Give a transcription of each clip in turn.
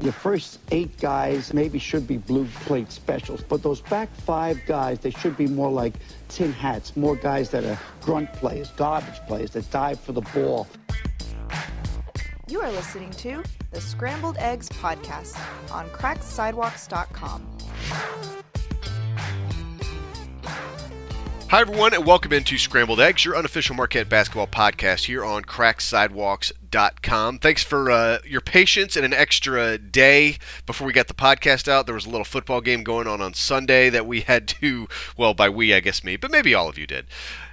Your first eight guys maybe should be blue plate specials, but those back five guys, they should be more like tin hats, more guys that are grunt players, garbage players that dive for the ball. You are listening to the Scrambled Eggs Podcast on cracksidewalks.com. Hi, everyone, and welcome into Scrambled Eggs, your unofficial Marquette basketball podcast here on cracksidewalks.com. Thanks for uh, your patience and an extra day before we got the podcast out. There was a little football game going on on Sunday that we had to, well, by we, I guess me, but maybe all of you did,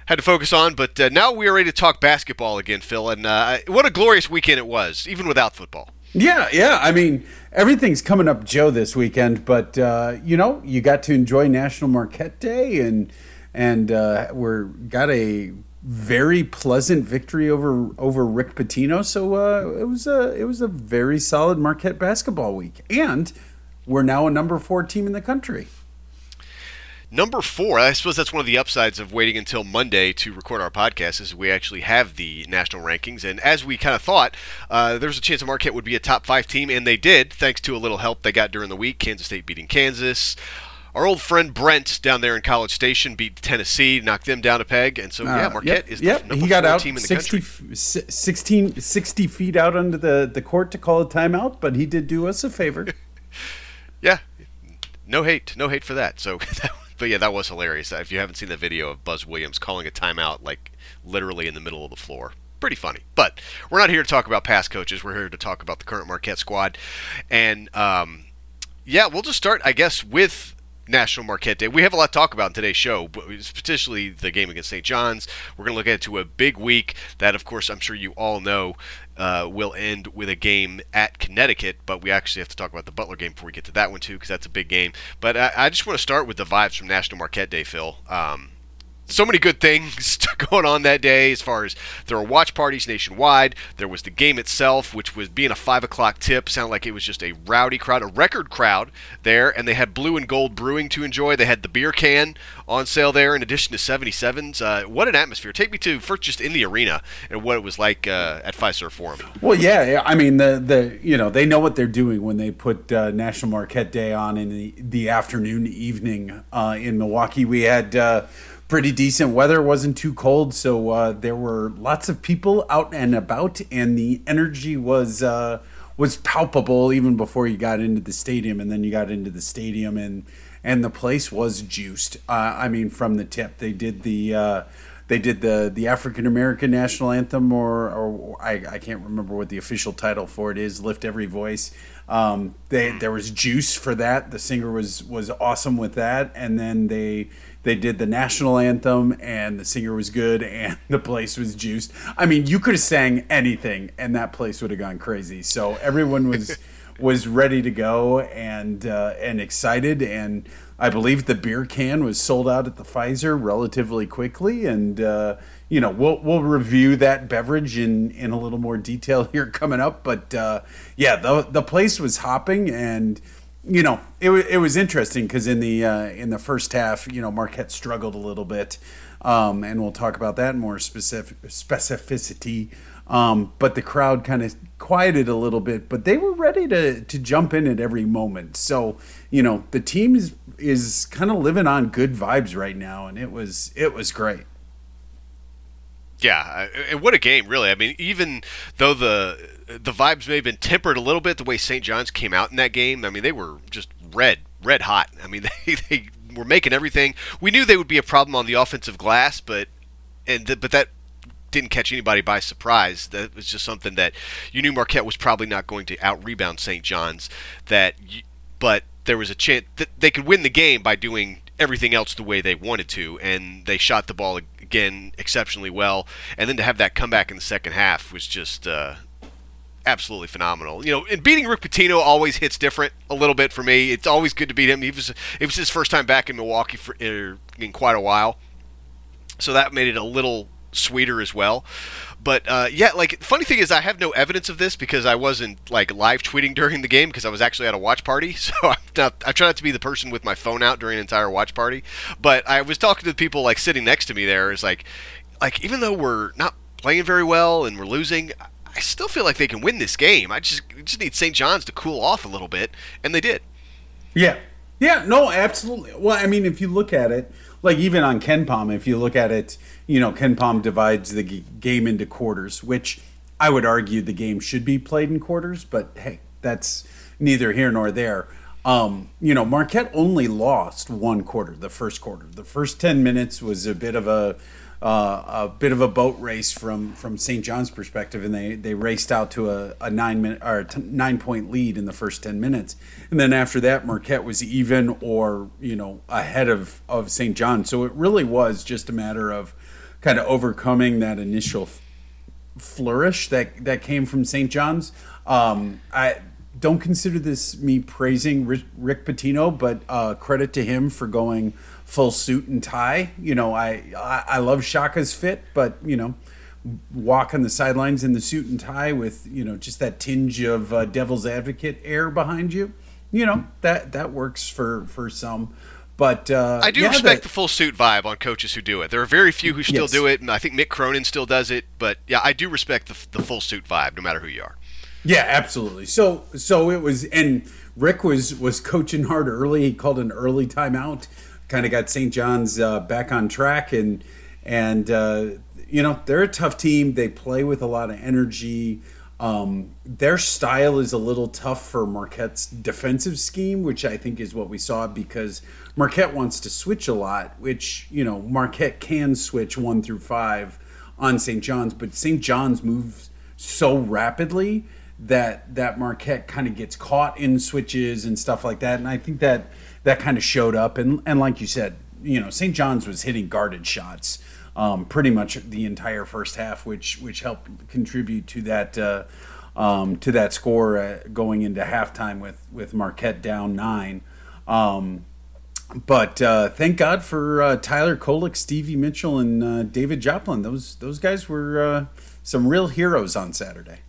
had to focus on. But uh, now we are ready to talk basketball again, Phil, and uh, what a glorious weekend it was, even without football. Yeah, yeah. I mean, everything's coming up Joe this weekend, but, uh, you know, you got to enjoy National Marquette Day and – and uh, we're got a very pleasant victory over over Rick Pitino. So uh, it was a it was a very solid Marquette basketball week, and we're now a number four team in the country. Number four, I suppose that's one of the upsides of waiting until Monday to record our podcast, is we actually have the national rankings. And as we kind of thought, uh, there was a chance Marquette would be a top five team, and they did, thanks to a little help they got during the week. Kansas State beating Kansas, our old friend Brent down there in College Station beat Tennessee, knocked them down a peg, and so yeah, uh, Marquette yep, is yep. the number he got four out team in the 60, country. 16, 60 feet out under the, the court to call a timeout, but he did do us a favor. yeah, no hate, no hate for that. So, but yeah, that was hilarious. If you haven't seen the video of Buzz Williams calling a timeout, like literally in the middle of the floor, pretty funny. But we're not here to talk about past coaches. We're here to talk about the current Marquette squad, and um, yeah, we'll just start, I guess, with National Marquette Day. We have a lot to talk about in today's show, but particularly the game against St. John's. We're going to look into a big week that, of course, I'm sure you all know uh, will end with a game at Connecticut, but we actually have to talk about the Butler game before we get to that one, too, because that's a big game. But I, I, just want to start with the vibes from National Marquette Day, Phil. Um, so many good things going on that day as far as there were watch parties nationwide. There was the game itself, which was being a 5 o'clock tip. Sounded like it was just a rowdy crowd, a record crowd there. And they had blue and gold brewing to enjoy. They had the beer can on sale there in addition to 77s. Uh, what an atmosphere. Take me to first just in the arena and what it was like uh, at Fiserv Forum. Well, yeah. I mean, the, the you know, they know what they're doing when they put uh, National Marquette Day on in the, the afternoon, evening uh, in Milwaukee. We had uh, pretty decent weather. wasn't too cold, so uh, there were lots of people out and about, and the energy was uh, was palpable even before you got into the stadium. And then you got into the stadium, and and the place was juiced. Uh, I mean, from the tip, they did the. Uh, they did the, the African American national anthem, or, or I, I can't remember what the official title for it is. Lift every voice. Um, they, there was juice for that. The singer was was awesome with that, and then they they did the national anthem and the singer was good and the place was juiced. I mean, you could have sang anything and that place would have gone crazy. So everyone was was ready to go and uh, and excited and I believe the beer can was sold out at the Fiserv relatively quickly and uh, you know we'll we'll review that beverage in in a little more detail here coming up but uh, yeah the the place was hopping and you know, it, it was interesting because in the uh, in the first half, you know, Marquette struggled a little bit, um, and we'll talk about that more specific specificity. Um, but the crowd kind of quieted a little bit, but they were ready to to jump in at every moment. So you know, the team is is kind of living on good vibes right now, and it was it was great. Yeah, and what a game, really. I mean, even though the the vibes may have been tempered a little bit the way St. John's came out in that game. I mean, they were just red, red hot. I mean, they, they were making everything. We knew they would be a problem on the offensive glass, but and the, but that didn't catch anybody by surprise. That was just something that you knew Marquette was probably not going to out rebound St. John's. That, you, but there was a chance that they could win the game by doing everything else the way they wanted to, and they shot the ball again exceptionally well. And then to have that comeback in the second half was just uh, absolutely phenomenal. You know, and beating Rick Pitino always hits different a little bit for me. It's always good to beat him. He was it was his first time back in Milwaukee for, er, in quite a while, so that made it a little sweeter as well. But uh, yeah, like funny thing is, I have no evidence of this because I wasn't like live tweeting during the game because I was actually at a watch party. So I'm not, I try not to be the person with my phone out during an entire watch party. But I was talking to the people like sitting next to me there. Is like, like even though we're not playing very well and we're losing, I still feel like they can win this game. I just just need St. John's to cool off a little bit, and they did. Yeah, yeah, no, absolutely. Well, I mean, if you look at it, like even on KenPom, if you look at it, you know, KenPom divides the g- game into quarters, which I would argue the game should be played in quarters, but hey, that's neither here nor there. Um, you know, Marquette only lost one quarter, the first quarter. The first ten minutes was a bit of a uh, a bit of a boat race from from St. John's perspective, and they they raced out to a, a nine minute or nine point lead in the first ten minutes, and then after that, Marquette was even or you know ahead of of St. John. So it really was just a matter of kind of overcoming that initial f- flourish that that came from St. John's. Um, I don't consider this me praising Rick, Rick Pitino, but uh, credit to him for going full suit and tie. You know, I I, I love Shaka's fit, but you know, walk on the sidelines in the suit and tie with you know just that tinge of uh, devil's advocate air behind you. You know that that works for for some. But uh, I do yeah, respect the, the full suit vibe on coaches who do it. There are very few who still Yes. do it, and I think Mick Cronin still does it. But yeah, I do respect the, the full suit vibe, no matter who you are. Yeah, absolutely. So so it was, and Rick was was coaching hard early. He called an early timeout, kind of got St. John's uh, back on track, and and uh, you know they're a tough team. They play with a lot of energy. Um, their style is a little tough for Marquette's defensive scheme, which I think is what we saw because Marquette wants to switch a lot, which you know Marquette can switch one through five on St. John's, but St. John's moves so rapidly that that Marquette kind of gets caught in switches and stuff like that. And I think that that kind of showed up. And and like you said, you know, St. John's was hitting guarded shots um, pretty much the entire first half, which which helped contribute to that. Uh, um, to that score uh, going into halftime with with Marquette down nine, um, but uh, thank God for uh, Tyler Kolek, Stevie Mitchell, and uh, David Joplin. Those those guys were uh, some real heroes on Saturday.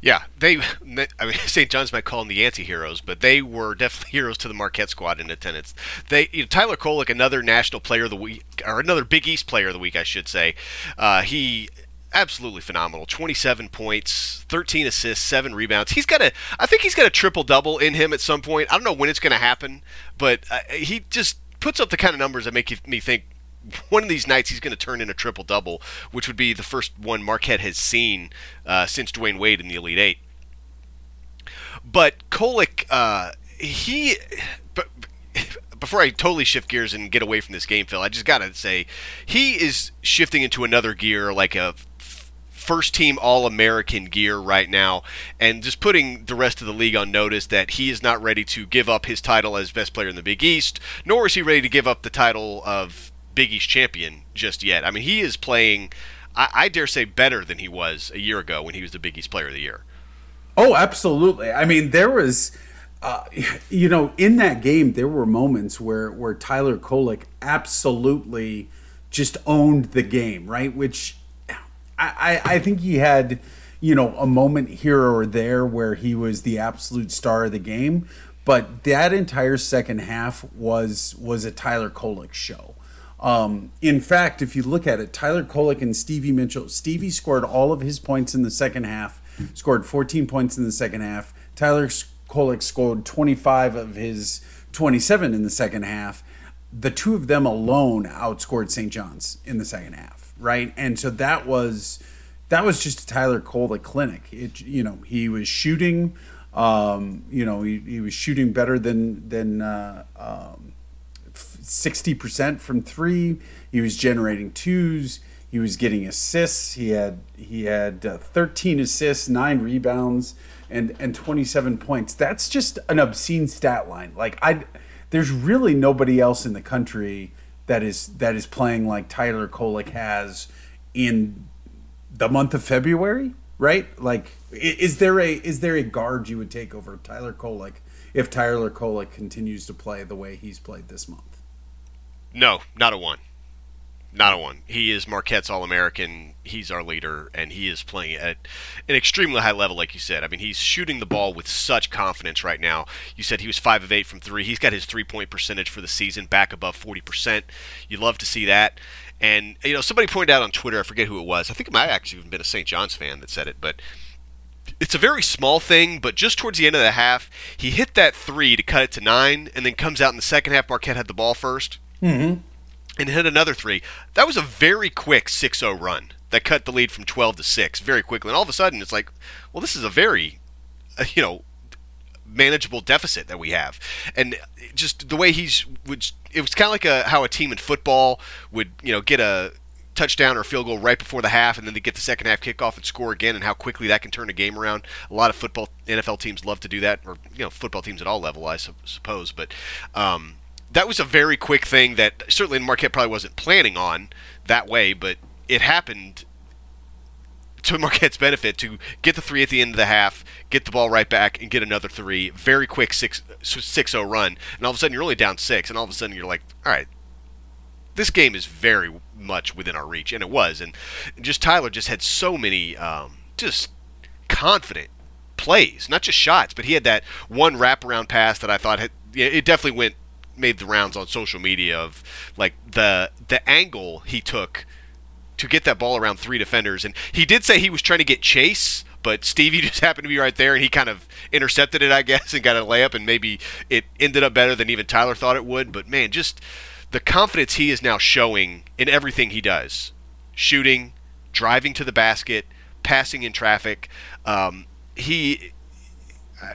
Yeah, they. I mean, St. John's might call them the anti-heroes, but they were definitely heroes to the Marquette squad in attendance. They, you know, Tyler Kolek, another national player of the week, or another Big East player of the week, I should say. Uh, he absolutely phenomenal. 27 points, 13 assists, 7 rebounds. He's got a I think he's got a triple double in him at some point. I don't know when it's going to happen, but uh, he just puts up the kind of numbers that make you, me think one of these nights he's going to turn in a triple double, which would be the first one Marquette has seen uh, since Dwyane Wade in the Elite Eight. But Kolek, uh, he. But, before I totally shift gears and get away from this game, Phil, I just got to say, he is shifting into another gear, like a first team All American gear right now, and just putting the rest of the league on notice that he is not ready to give up his title as best player in the Big East, nor is he ready to give up the title of Big East champion just yet. I mean, he is playing, I, I dare say, better than he was a year ago when he was the Big East player of the year. Oh, absolutely. I mean, there was, uh, you know, in that game, there were moments where where Tyler Kolek absolutely just owned the game, right? Which I, I, I think he had, you know, a moment here or there where he was the absolute star of the game, but that entire second half was was a Tyler Kolek show. Um, in fact, if you look at it, Tyler Kolek and Stevie Mitchell, Stevie scored all of his points in the second half, scored 14 points in the second half. Tyler Kolek scored 25 of his 27 in the second half. The two of them alone outscored St. John's in the second half, right? And so that was that was just a Tyler Kolek clinic. It, you know, he was shooting. Um, you know, he, he was shooting better than than uh, um, sixty percent from three. He was generating twos. He was getting assists. He had he had uh, thirteen assists, nine rebounds, and and twenty seven points. That's just an obscene stat line. Like I, there's really nobody else in the country that is that is playing like Tyler Kolek has in the month of February, right? Like, is there a is there a guard you would take over Tyler Kolek if Tyler Kolek continues to play the way he's played this month? No, not a one. Not a one. He is Marquette's All American. He's our leader, and he is playing at an extremely high level, like you said. I mean, he's shooting the ball with such confidence right now. You said he was 5 of 8 from 3. He's got his three point percentage for the season back above 40%. You love to see that. And you know, somebody pointed out on Twitter, I forget who it was. I think it might actually even been a St. John's fan that said it, but it's a very small thing, but just towards the end of the half, he hit that three to cut it to nine, and then comes out in the second half. Marquette had the ball 1st Mm-hmm. and hit another three. That was a very quick 6-0 run that cut the lead from 12 to six very quickly. And all of a sudden, it's like, well, this is a very, uh, you know, manageable deficit that we have, and just the way he's would. It was kind of like a, how a team in football would, you know, get a touchdown or field goal right before the half, and then they get the second half kickoff and score again, and how quickly that can turn a game around. A lot of football NFL teams love to do that, or you know, football teams at all level, I su- suppose. But um, that was a very quick thing that certainly Marquette probably wasn't planning on that way, but it happened to Marquette's benefit to get the three at the end of the half, get the ball right back, and get another three. Very quick 6 0 run. And all of a sudden, you're only down six. And all of a sudden, you're like, all right, this game is very much within our reach. And it was. And just Tyler just had so many um, just confident plays, not just shots, but he had that one wraparound pass that I thought had, it definitely went made the rounds on social media of like the the angle he took to get that ball around three defenders. And he did say he was trying to get Chase, but Stevie just happened to be right there, and he kind of intercepted it, I guess, and got a layup, and maybe it ended up better than even Tyler thought it would. But man, just the confidence he is now showing in everything he does shooting, driving to the basket, passing in traffic. Um, he.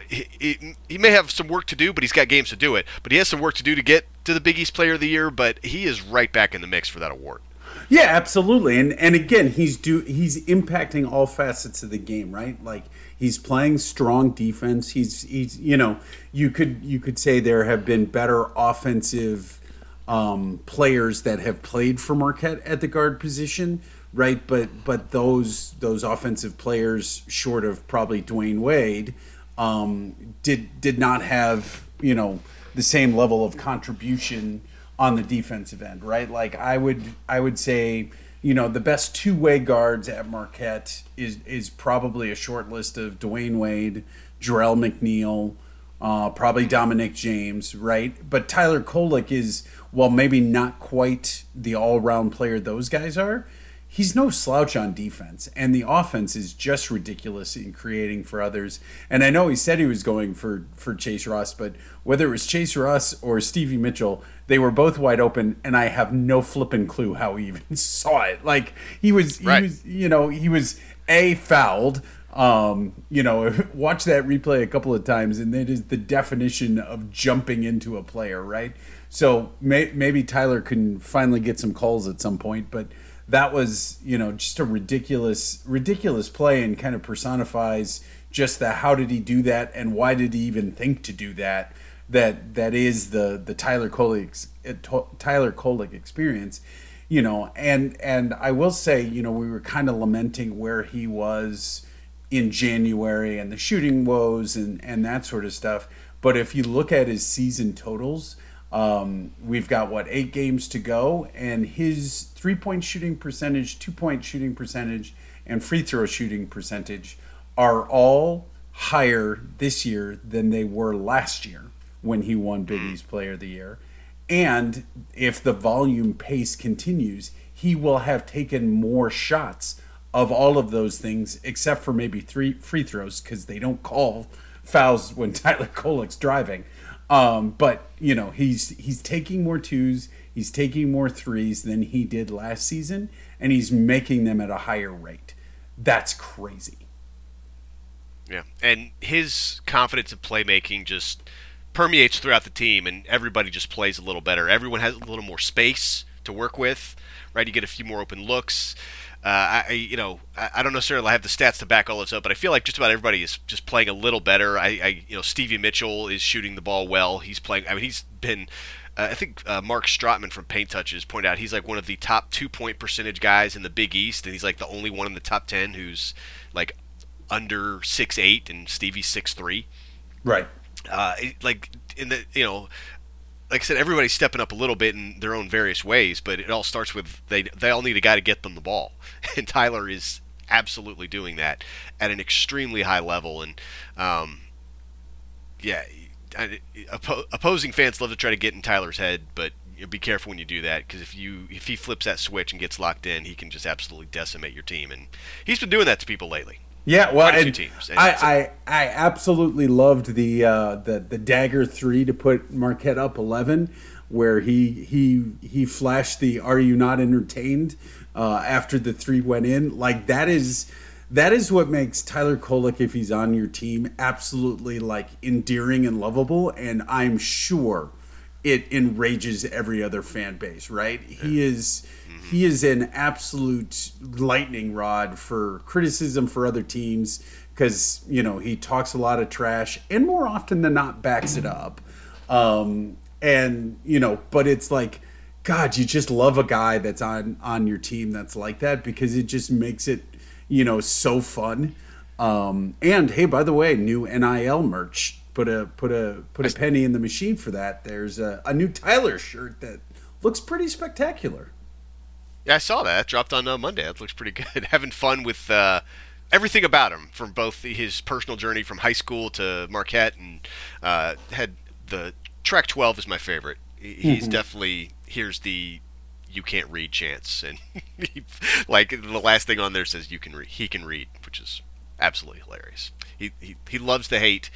He, he, he may have some work to do, but he's got games to do it. But he has some work to do to get to the Big East Player of the Year. But he is right back in the mix for that award. Yeah, absolutely. And and again, he's do he's impacting all facets of the game, right? Like he's playing strong defense. He's he's you know, you could you could say there have been better offensive um, players that have played for Marquette at the guard position, right? But but those those offensive players, short of probably Dwyane Wade, um, did did not have you know the same level of contribution on the defensive end, right? Like I would I would say, you know, the best two way guards at Marquette is is probably a short list of Dwyane Wade, Jerel McNeal, uh, probably Dominic James, right? But Tyler Kolek is well, maybe not quite the all round player those guys are. He's no slouch on defense, and the offense is just ridiculous in creating for others. And I know he said he was going for for Chase Ross, but whether it was Chase Ross or Stevie Mitchell, they were both wide open, and I have no flipping clue how he even saw it. Like he was, he Right. was, you know, he was a fouled. Um, you know, watch that replay a couple of times, and that is the definition of jumping into a player, right? So may, maybe Tyler can finally get some calls at some point, but that was, you know, just a ridiculous, ridiculous play, and kind of personifies just the how did he do that, and why did he even think to do that? That that is the the Tyler Kolek eh, Tyler Kolek experience you know and and i will say you know we were kind of lamenting where he was in january and the shooting woes and and that sort of stuff but if you look at his season totals um, we've got what eight games to go and his three point shooting percentage two point shooting percentage and free throw shooting percentage are all higher this year than they were last year when he won big east player of the year and if the volume pace continues, he will have taken more shots of all of those things, except for maybe three free throws because they don't call fouls when Tyler Kolek's driving. Um, but you know he's he's taking more twos, he's taking more threes than he did last season, and he's making them at a higher rate. That's crazy. Yeah, and his confidence in playmaking just permeates throughout the team, and everybody just plays a little better. Everyone has a little more space to work with, right? You get a few more open looks. Uh, I, you know, I, I don't necessarily have the stats to back all this up, but I feel like just about everybody is just playing a little better. I, I you know, Stevie Mitchell is shooting the ball well. He's playing. I mean, he's been. Uh, I think uh, Mark Strotman from Paint Touches pointed out he's like one of the top two point percentage guys in the Big East, and he's like the only one in the top ten who's like under six eight, and Stevie's six three Right. uh, like in the you know like I said, everybody's stepping up a little bit in their own various ways, but it all starts with they they all need a guy to get them the ball, and Tyler is absolutely doing that at an extremely high level, and um, yeah, oppo- opposing fans love to try to get in Tyler's head, but be careful when you do that because if you if he flips that switch and gets locked in, he can just absolutely decimate your team, and he's been doing that to people lately. Yeah, well, Quite a few and teams, and I, I I absolutely loved the uh, the the dagger three to put Marquette up eleven, where he he he flashed the "Are you not entertained?" Uh, after the three went in. Like that is that is what makes Tyler Kolek, if he's on your team, absolutely like endearing and lovable. And I'm sure it enrages every other fan base. Right? He is he is an absolute lightning rod for criticism for other teams because you know he talks a lot of trash and more often than not backs it up. Um, and you know but it's like god you just love a guy that's on on your team that's like that because it just makes it you know so fun. Um, and hey by the way new nil merch. Put a put a put a penny in the machine for that. There's a, a new tyler shirt that looks pretty spectacular Yeah, I saw that. Dropped on uh, Monday. That looks pretty good. Having fun with uh, everything about him, from both his personal journey from high school to Marquette, and uh, had the track 12 is my favorite. He- He's definitely here's the you can't read chance, and he, like the last thing on there says you can read. He can read, which is absolutely hilarious. He he, he loves the hate.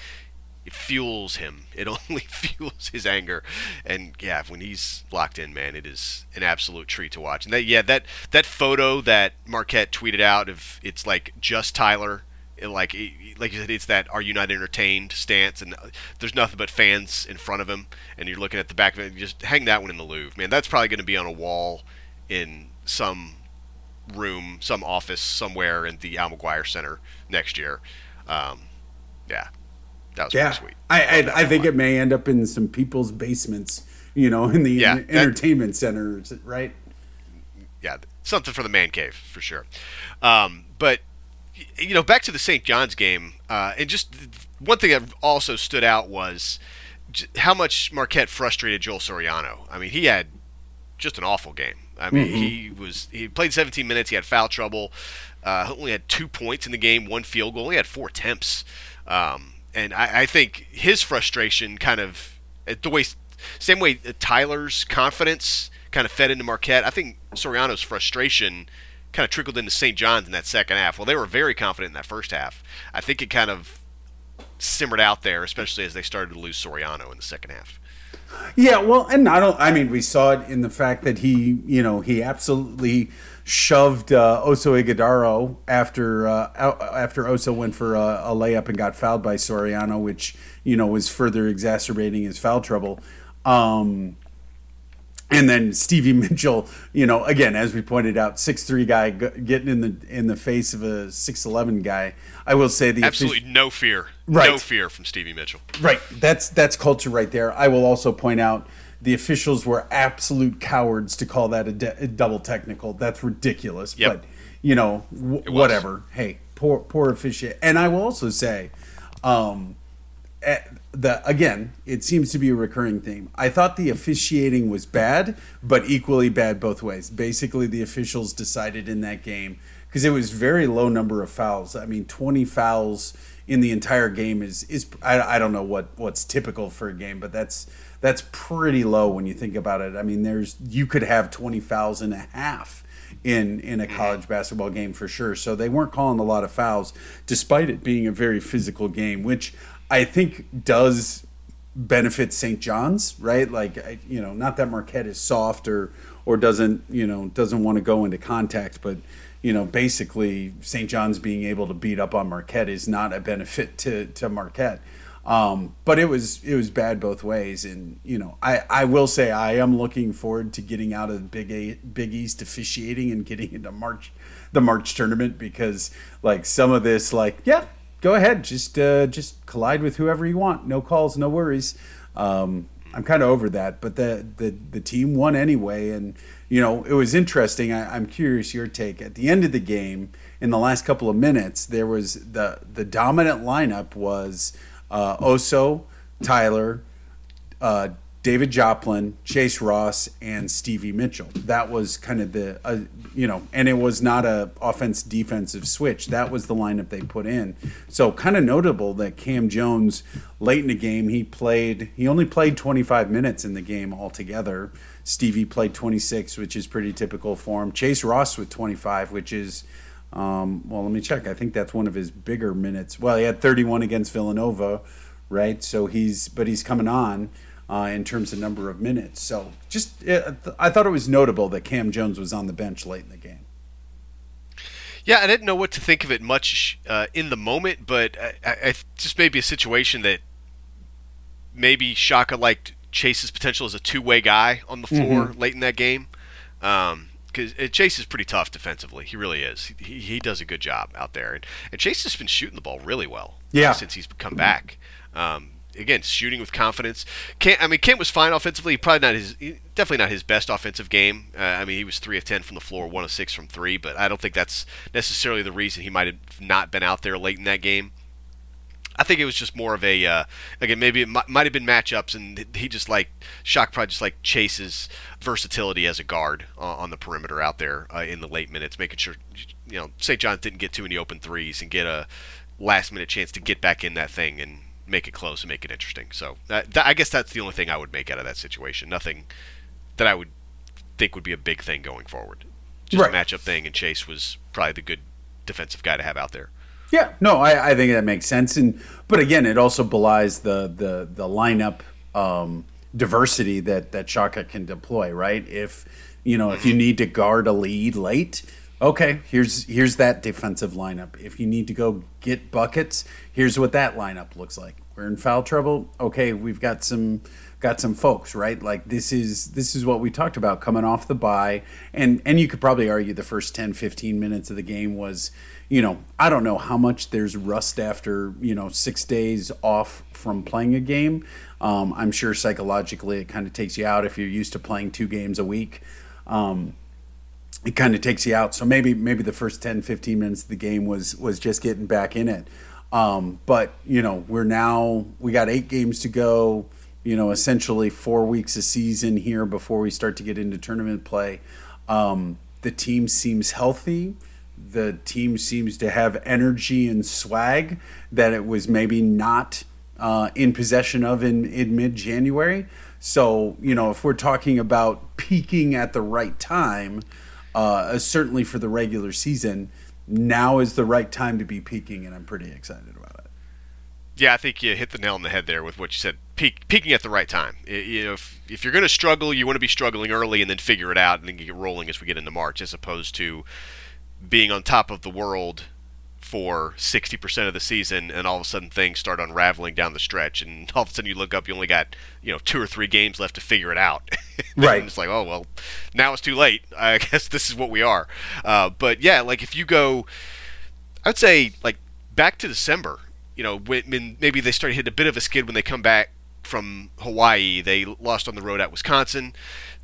It fuels him. It only fuels his anger, and yeah, when he's locked in, man, it is an absolute treat to watch. And that, yeah, that that photo that Marquette tweeted out of it's like just Tyler, it like like you said, it's that "Are you not entertained?" stance, and uh, there's nothing but fans in front of him, and you're looking at the back of it. Just hang that one in the Louvre, man. That's probably going to be on a wall in some room, some office somewhere in the Al McGuire Center next year. Um, yeah, that was Yeah, pretty sweet. I I, I think one. it may end up in some people's basements, you know, in the Yeah, en- that- entertainment centers, right? yeah, something for the man cave for sure. Um, but you know, back to the St. John's game, uh, and just one thing that also stood out was how much Marquette frustrated Joel Soriano. I mean, he had just an awful game. I mean, he was he played 17 minutes. He had foul trouble. Uh, only had two points in the game, one field goal. He had four attempts, um, and I, I think his frustration kind of uh, the way same way Tyler's confidence kind of fed into Marquette. I think Soriano's frustration kind of trickled into St. John's in that second half. Well, they were very confident in that first half. I think it kind of simmered out there, especially as they started to lose Soriano in the second half. Yeah, well, and I don't. I mean, we saw it in the fact that he, you know, he absolutely shoved uh, Oso Ighodaro after uh, after Oso went for a, a layup and got fouled by Soriano, which you know was further exacerbating his foul trouble. Um, and then Stevie Mitchell, you know, again as we pointed out, six three guy g- getting in the in the face of a six eleven guy. I will say the Absolutely no fear, Right. no fear from Stevie Mitchell. Right. That's that's culture right there. I will also point out the officials were absolute cowards to call that a, de- a double technical. That's ridiculous. Yep. But you know, w- whatever. Hey, poor poor officiate. And I will also say, um, eh, the again, it seems to be a recurring theme. I thought the officiating was bad, but equally bad both ways. Basically, the officials decided in that game because it was very low number of fouls. I mean, twenty fouls in the entire game is is I, I don't know what what's typical for a game, but that's that's pretty low when you think about it. I mean, there's you could have twenty fouls and a half in in a college mm-hmm. basketball game for sure. So they weren't calling a lot of fouls, despite it being a very physical game, which I think does benefit St. John's, right? Like I- you know, not that Marquette is soft or or doesn't you know doesn't want to go into contact, but you know, basically St. John's being able to beat up on Marquette is not a benefit to to Marquette. Um, but it was it was bad both ways, and you know I, I will say I am looking forward to getting out of Big A, Big East officiating and getting into March the March tournament because like some of this like yeah go ahead. Just uh, just collide with whoever you want. No calls no worries. Um, I'm kind of over that but the, the the team won anyway. And you know it was interesting. I, I'm curious your take. At the end of the game in the last couple of minutes there was the the dominant lineup was uh, Oso, Tyler, uh, David Joplin, Chase Ross, and Stevie Mitchell. That was kind of the, uh, you know, and it was not a offense defensive switch. That was the lineup they put in. So kind of notable that Cam Jones, late in the game, he played. He only played 25 minutes in the game altogether. Stevie played 26, which is pretty typical for him. Chase Ross with 25, which is, um, well, let me check. I think that's one of his bigger minutes. Well, he had 31 against Villanova, right? So he's, but he's coming on. Uh, in terms of number of minutes, so just uh, I thought it was notable that Cam Jones was on the bench late in the game. Yeah, I didn't know what to think of it much uh, in the moment, but I, I, just maybe a situation that maybe Shaka liked Chase's potential as a two-way guy on the floor mm-hmm. late in that game. Um, because Chase is pretty tough defensively. He really is. He, he does a good job out there, and, and Chase has been shooting the ball really well. Yeah. since he's come back. Um, again, shooting with confidence. Kent, I mean, Kent was fine offensively. Probably not his, definitely not his best offensive game. Uh, I mean, he was three of ten from the floor, one of six from three. But I don't think that's necessarily the reason he might have not been out there late in that game. I think it was just more of a uh, again maybe it might, might have been matchups and he just like Shaka probably just like chases versatility as a guard uh, on the perimeter out there uh, in the late minutes, making sure you know St. John didn't get too many open threes and get a last minute chance to get back in that thing and make it close and make it interesting. So that, I guess that's the only thing I would make out of that situation. Nothing that I would think would be a big thing going forward. Just right. a matchup thing, and Chase was probably the good defensive guy to have out there. Yeah, no, I, I think that makes sense, and but again, it also belies the the the lineup um, diversity that that Shaka can deploy. Right, if you know if you need to guard a lead late, okay, here's here's that defensive lineup. If you need to go get buckets, here's what that lineup looks like. We're in foul trouble. Okay, we've got some got some folks, right? Like this is this is what we talked about coming off the bye. And and you could probably argue the first 10 15 minutes of the game was, you know, I don't know how much there's rust after, you know, 6 days off from playing a game. Um, I'm sure psychologically it kind of takes you out if you're used to playing two games a week. Um, it kind of takes you out. So maybe maybe the first 10 15 minutes of the game was was just getting back in it. Um, but you know, we're now we got eight games to go. You know, essentially four weeks a season here before we start to get into tournament play. Um, the team seems healthy. The team seems to have energy and swag that it was maybe not uh, in possession of in, in mid January. So, you know, if we're talking about peaking at the right time, uh, certainly for the regular season, now is the right time to be peaking, and I'm pretty excited about it. Yeah, I think you hit the nail on the head there with what you said. Peak, peaking at the right time. If, if you're going to struggle, you want to be struggling early and then figure it out and then get rolling as we get into March, as opposed to being on top of the world for 60% of the season and all of a sudden things start unraveling down the stretch and all of a sudden you look up you only got you know two or three games left to figure it out. Right. it's like oh well now it's too late. I guess this is what we are. Uh, but yeah like if you go i'd say like back to december you know when, maybe they started hitting a bit of a skid when they come back from hawaii. They lost on the road at wisconsin.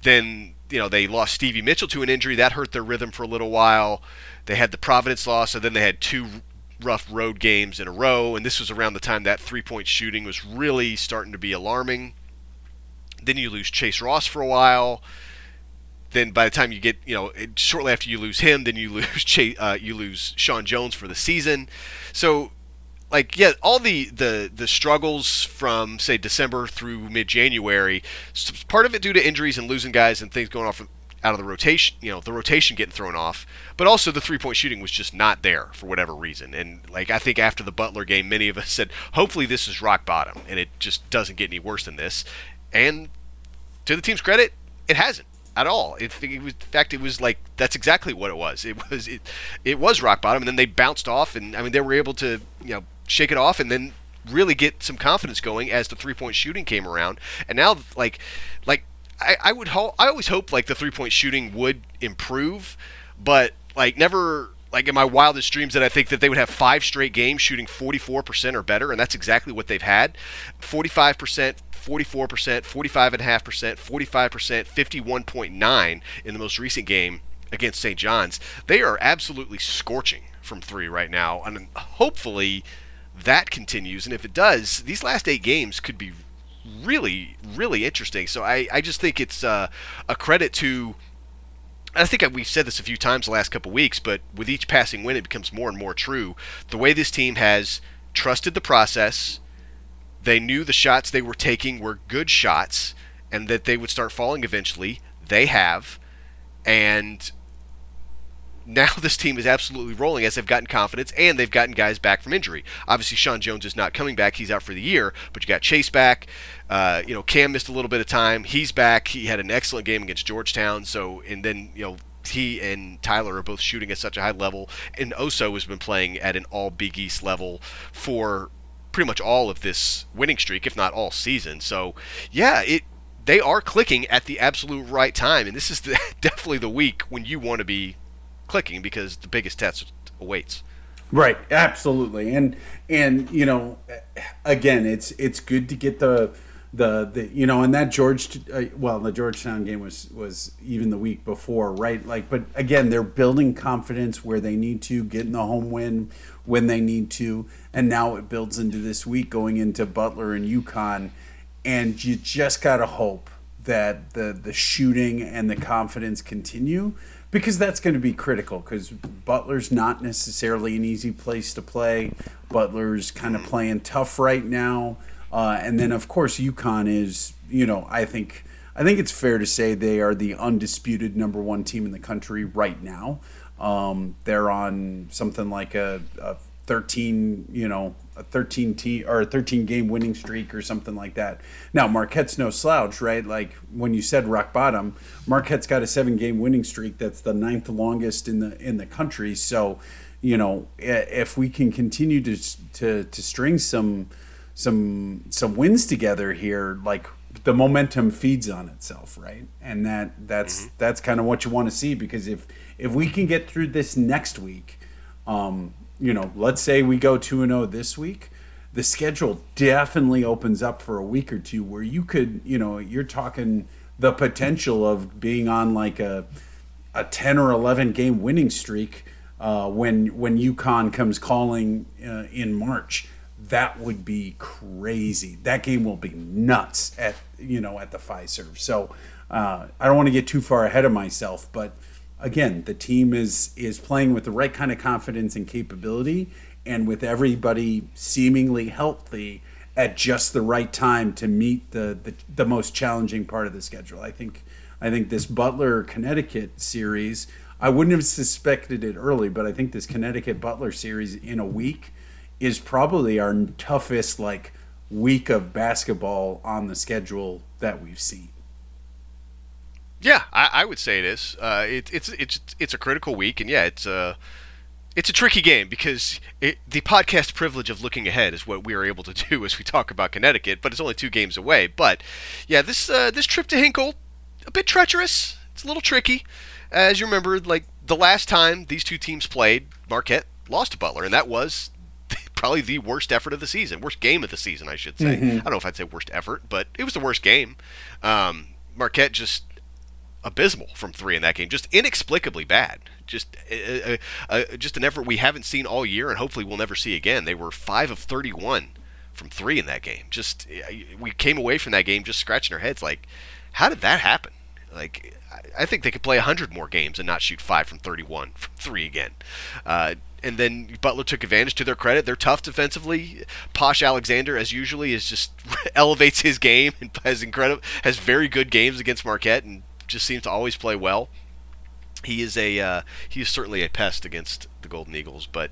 Then you know they lost stevie mitchell to an injury. That hurt their rhythm for a little while they had the Providence loss, and then they had two rough road games in a row, and this was around the time that three point shooting was really starting to be alarming. Then you lose Chase Ross for a while. Then by the time you get, you know, shortly after you lose him, then you lose Chase, uh, you lose Sean Jones for the season. So, like, yeah, all the the the struggles from say December through mid January, part of it due to injuries and losing guys and things going off out of the rotation, you know, the rotation getting thrown off, but also the three point shooting was just not there for whatever reason. And like I think after the Butler game, many of us said, hopefully this is rock bottom, and it just doesn't get any worse than this. And to the team's credit, it hasn't at all. It, it was, in fact, it was like that's exactly what it was. It was it, it was rock bottom, and then they bounced off, and I mean they were able to you know shake it off, and then really get some confidence going as the three point shooting came around. And now like like I, I would hope I always hope like the three point shooting would improve, but like never like in my wildest dreams that I think that they would have five straight games shooting 44% or better, and that's exactly what they've had. 45%, 44%, 45.5%, 45%, 51.9 in the most recent game against St. John's. They are absolutely scorching from three right now, and hopefully that continues. And if it does, these last eight games could be really, really interesting. So I, I just think it's uh, a credit to. I think we've said this a few times the last couple weeks, but with each passing win, it becomes more and more true. The way this team has trusted the process, they knew the shots they were taking were good shots, and that they would start falling eventually. they have, and now this team is absolutely rolling as they've gotten confidence and they've gotten guys back from injury. Obviously, Sean Jones is not coming back; he's out for the year. But you got Chase back. Uh, you know, Cam missed a little bit of time. He's back. He had an excellent game against Georgetown. So, and then you know. He and Tyler are both shooting at such a high level, and Oso has been playing at an all Big East level for pretty much all of this winning streak, if not all season. So, yeah, it they are clicking at the absolute right time, and this is the, definitely the week when you want to be clicking because the biggest test awaits. Right, absolutely, and and you know, again, it's it's good to get the the, the you know, and that George, uh, well, the Georgetown game was was even the week before, right? Like, but again, they're building confidence where they need to, getting the home win when they need to, and now it builds into this week going into Butler and UConn, and you just gotta hope that the the shooting and the confidence continue because that's going to be critical because Butler's not necessarily an easy place to play. Butler's kind of playing tough right now. Uh, and then, of course, UConn is, you know, I think I think it's fair to say they are the undisputed number one team in the country right now. Um, they're on something like a, a 13, you know, a 13 t or a 13 game winning streak or something like that. Now Marquette's no slouch, right? Like when you said rock bottom, Marquette's got a seven game winning streak that's the ninth longest in the in the country. So, you know, if we can continue to to to string some some some wins together here, like the momentum feeds on itself, right? And that that's mm-hmm. that's kind of what you want to see because if if we can get through this next week, um, you know, let's say we go 2 and 0 this week, the schedule definitely opens up for a week or two where you could, you know, you're talking the potential of being on like a a 10 or 11 game winning streak uh, when when UConn comes calling uh, in March. That would be crazy. That game will be nuts at you know at the Fiserv. So uh, I don't want to get too far ahead of myself, but again, the team is is playing with the right kind of confidence and capability, and with everybody seemingly healthy at just the right time to meet the, the, the most challenging part of the schedule. I think I think this Butler Connecticut series. I wouldn't have suspected it early, but I think this Connecticut Butler series in a week is probably our toughest like week of basketball on the schedule that we've seen. Yeah, I, I would say it is. Uh, it, it's it's it's a critical week, and yeah, it's a uh, it's a tricky game because it, the podcast privilege of looking ahead is what we are able to do as we talk about Connecticut, but it's only two games away. But yeah, this uh, this trip to Hinkle, a bit treacherous. It's a little tricky, as you remember. Like the last time these two teams played, Marquette lost to Butler, and that was probably the worst effort of the season, worst game of the season, I should say. Mm-hmm. I don't know if I'd say worst effort, but it was the worst game. Um, Marquette just abysmal from three in that game, just inexplicably bad. Just uh, uh, uh, just an effort we haven't seen all year, and hopefully we'll never see again. They were five of thirty-one from three in that game. Just uh, we came away from that game just scratching our heads, like, how did that happen? Like, I think they could play hundred more games and not shoot five from thirty-one from three again. Uh, and then Butler took advantage to their credit. They're tough defensively. Posh Alexander, as usually, is just elevates his game and has incredible has very good games against Marquette and just seems to always play well. He is a uh, he is certainly a pest against the Golden Eagles, but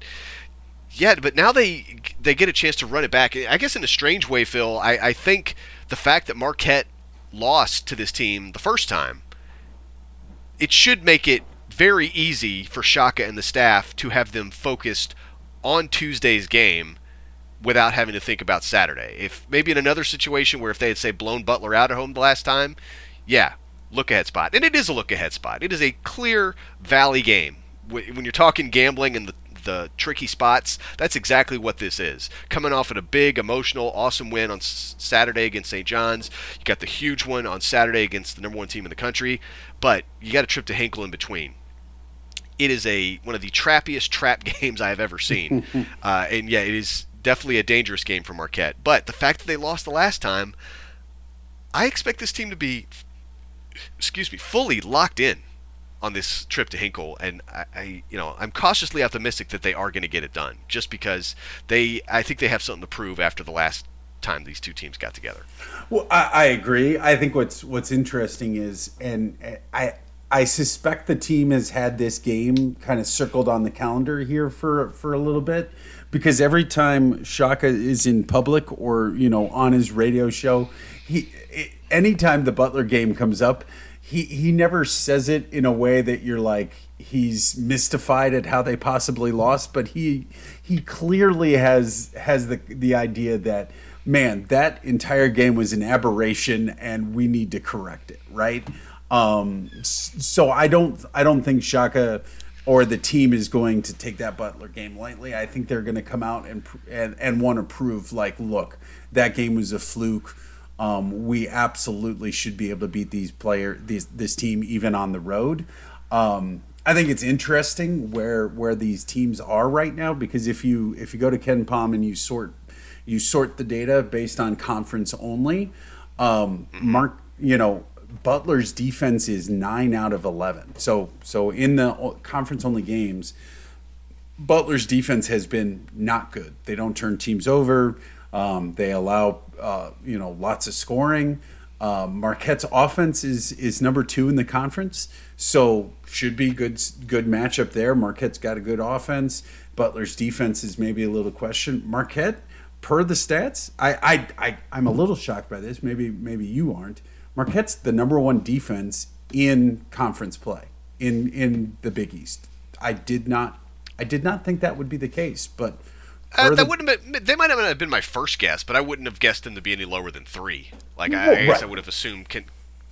yeah, but now they they get a chance to run it back. I guess in a strange way, Phil. I, I think the fact that Marquette lost to this team the first time, it should make it very easy for Shaka and the staff to have them focused on Tuesday's game without having to think about Saturday. If maybe in another situation where if they had say blown Butler out at home the last time, yeah, look ahead spot. And it is a look ahead spot. It is a clear valley game. When you're talking gambling and the, the tricky spots, that's exactly what this is. Coming off of a big, emotional, awesome win on Saturday against St. John's. You got the huge one on Saturday against the number one team in the country. But you got a trip to Hinkle in between. It is a one of the trappiest trap games I have ever seen. uh, and yeah, it is definitely a dangerous game for Marquette. But the fact that they lost the last time, I expect this team to be excuse me, fully locked in on this trip to Hinkle, and I, I, you know, I'm cautiously optimistic that they are going to get it done, just because they, I think they have something to prove after the last time these two teams got together. Well, I, I agree. I think what's what's interesting is, and I I suspect the team has had this game kind of circled on the calendar here for for a little bit because every time Shaka is in public or you know on his radio show, he anytime the Butler game comes up, he he never says it in a way that you're like he's mystified at how they possibly lost, but he he clearly has has the the idea that man that entire game was an aberration and we need to correct it, right? Um, so I don't I don't think Shaka or the team is going to take that Butler game lightly. I think they're going to come out and and, and want to prove like, look, that game was a fluke. Um, we absolutely should be able to beat these player these this team even on the road. Um, I think it's interesting where where these teams are right now because if you if you go to KenPom and you sort you sort the data based on conference only, um, Mark, you know Butler's defense is nine out of eleven. So so in the conference only games, Butler's defense has been not good. They don't turn teams over. Um, they allow uh, you know lots of scoring. Uh, Marquette's offense is is number two in the conference, so should be good good matchup there. Marquette's got a good offense. Butler's defense is maybe a little question. Marquette, per the stats, I I, I I'm a little shocked by this. Maybe maybe you aren't. Marquette's the number one defense in conference play in in the Big East. I did not I did not think that would be the case, but uh, that the, wouldn't have been, they might have been my first guess, but I wouldn't have guessed them to be any lower than three. Like I, I guess right. I would have assumed Con-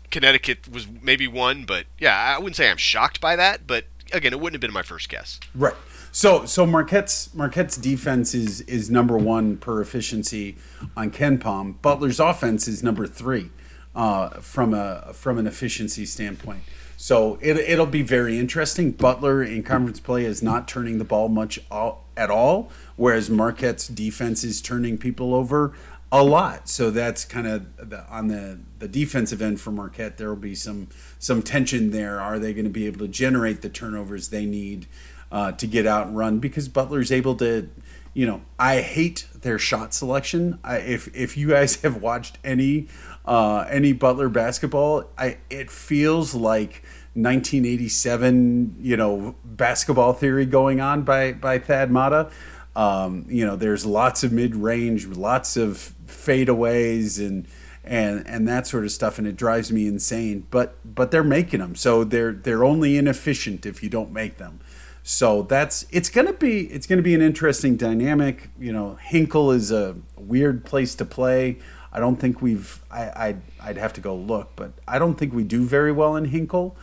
Connecticut was maybe one, but yeah, I wouldn't say I'm shocked by that. But again, it wouldn't have been my first guess. Right. So so Marquette's Marquette's defense is is number one per efficiency on KenPom. Butler's offense is number three uh, from a from an efficiency standpoint. So it, it'll be very interesting. Butler in conference play is not turning the ball much at all, whereas Marquette's defense is turning people over a lot. So that's kind of the, on the the defensive end for Marquette. There will be some some tension there. Are they going to be able to generate the turnovers they need uh, to get out and run? Because Butler's able to. You know, I hate their shot selection. I, if if you guys have watched any uh, any Butler basketball, I it feels like 1987, you know, basketball theory going on by by Thad Matta. Um, you know, there's lots of mid range, lots of fadeaways, and and and that sort of stuff, and it drives me insane. But but they're making them, so they're they're only inefficient if you don't make them. So that's it's gonna be it's gonna be an interesting dynamic. You know, Hinkle is a weird place to play. I don't think we've. I, I'd, I'd have to go look, but I don't think we do very well in Hinkle.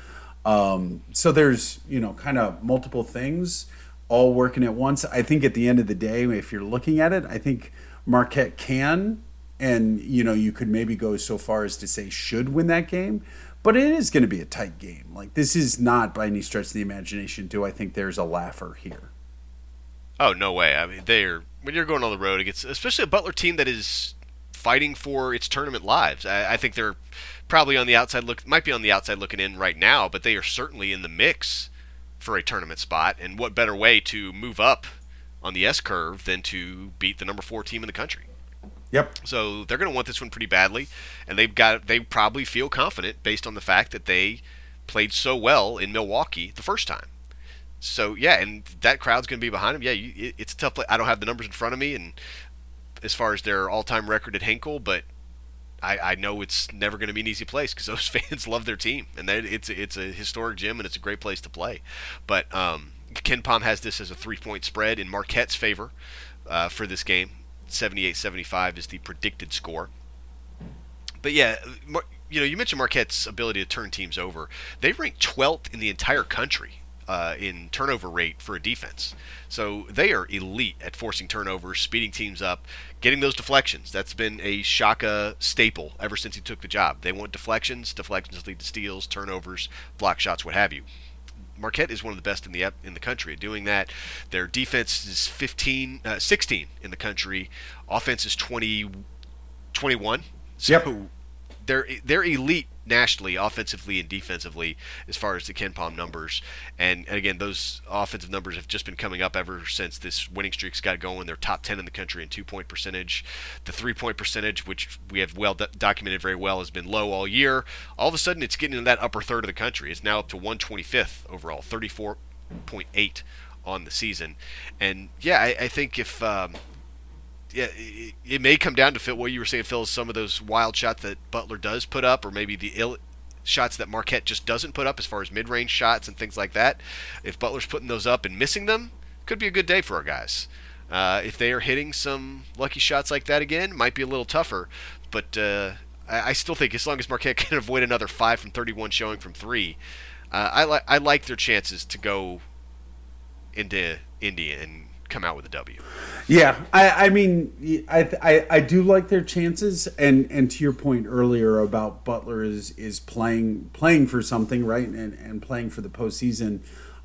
Um, so there's you know kind of multiple things all working at once. I think at the end of the day, if you're looking at it, I think Marquette can, and you know you could maybe go so far as to say should win that game. But it is going to be a tight game. Like this is not by any stretch of the imagination. Do I think there's a laugher here? Oh no way! I mean, they're when you're going on the road against, especially a Butler team that is fighting for its tournament lives. I, I, think they're probably on the outside look, might be on the outside looking in right now, but they are certainly in the mix for a tournament spot. And what better way to move up on the S curve than to beat the number four team in the country? Yep. So they're going to want this one pretty badly, and they've got they probably feel confident based on the fact that they played so well in Milwaukee the first time. So yeah, and that crowd's going to be behind them. Yeah, you, it, it's a tough. Play. I don't have the numbers in front of me, and as far as their all-time record at Hinkle, but I, I know it's never going to be an easy place because those fans love their team, and it's it's a historic gym and it's a great place to play. But um, KenPom has this as a three-point spread in Marquette's favor uh, for this game. 78-75 is the predicted score. But yeah, you know, you mentioned Marquette's ability to turn teams over. They rank 12th in the entire country uh, in turnover rate for a defense. So they are elite at forcing turnovers, speeding teams up, getting those deflections. That's been a Shaka staple ever since he took the job. They want deflections. Deflections lead to steals, turnovers, block shots, what have you. Marquette is one of the best in the in the country at doing that. Their defense is 15, uh, 16 in the country. Offense is 20, 21. So yep. they're they're elite nationally, offensively and defensively, as far as the KenPom numbers. And, and, again, those offensive numbers have just been coming up ever since this winning streak's got going. They're top 10 in the country in two point percentage. The three point percentage, which we have well do- documented very well, has been low all year. All of a sudden, it's getting in that upper third of the country. It's now up to 125th overall, 34.8 on the season. And yeah, I, I think if. Um, yeah, it, it, may come down to fit what you were saying, Phil. Some of those wild shots that Butler does put up, or maybe the ill shots that Marquette just doesn't put up, as far as mid-range shots and things like that. If Butler's putting those up and missing them, could be a good day for our guys. Uh, if they are hitting some lucky shots like that again, might be a little tougher. But uh, I, I, still think as long as Marquette can avoid another five from 31 showing from three, uh, I like I like their chances to go into Indy and come out with a W. Yeah, I, I mean, I, I, I do like their chances, and and to your point earlier about Butler is is playing playing for something, right, and and playing for the postseason.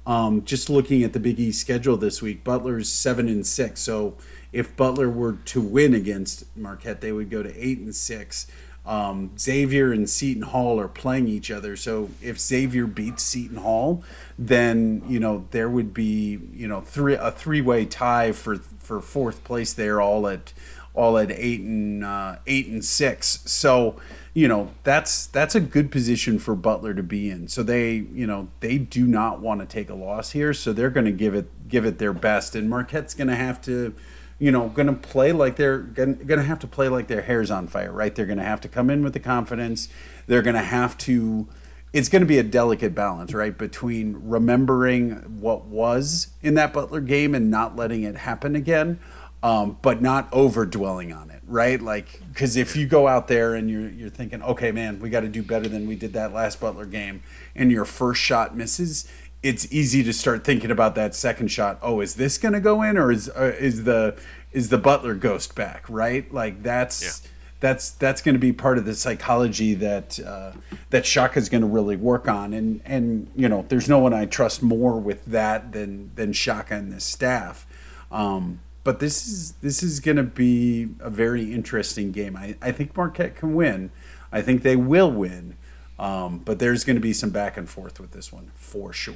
Um, just looking at the Big East schedule this week, Butler's seven and six. So if Butler were to win against Marquette, they would go to eight and six. Um, Xavier and Seton Hall are playing each other. So if Xavier beats Seton Hall, then you know there would be you know three a three way tie for for fourth place there, all at all at eight and uh, eight and six. So you know that's that's a good position for Butler to be in. So they you know they do not want to take a loss here. So they're going to give it give it their best, and Marquette's going to have to you know, going to play like they're going to have to play like their hair's on fire, right? They're going to have to come in with the confidence. They're going to have to. It's going to be a delicate balance, right, between remembering what was in that Butler game and not letting it happen again, um, but not over dwelling on it, right? Like, because if you go out there and you're you're thinking, okay, man, we got to do better than we did that last Butler game, and your first shot misses, it's easy to start thinking about that second shot. Oh, is this going to go in, or is uh, is the is the Butler ghost back? Right, like that's. Yeah. That's that's going to be part of the psychology that uh, that Shaka is going to really work on, and and you know there's no one I trust more with that than than Shaka and this staff. Um, but this is this is going to be a very interesting game. I, I think Marquette can win. I think they will win. Um, but there's going to be some back and forth with this one for sure.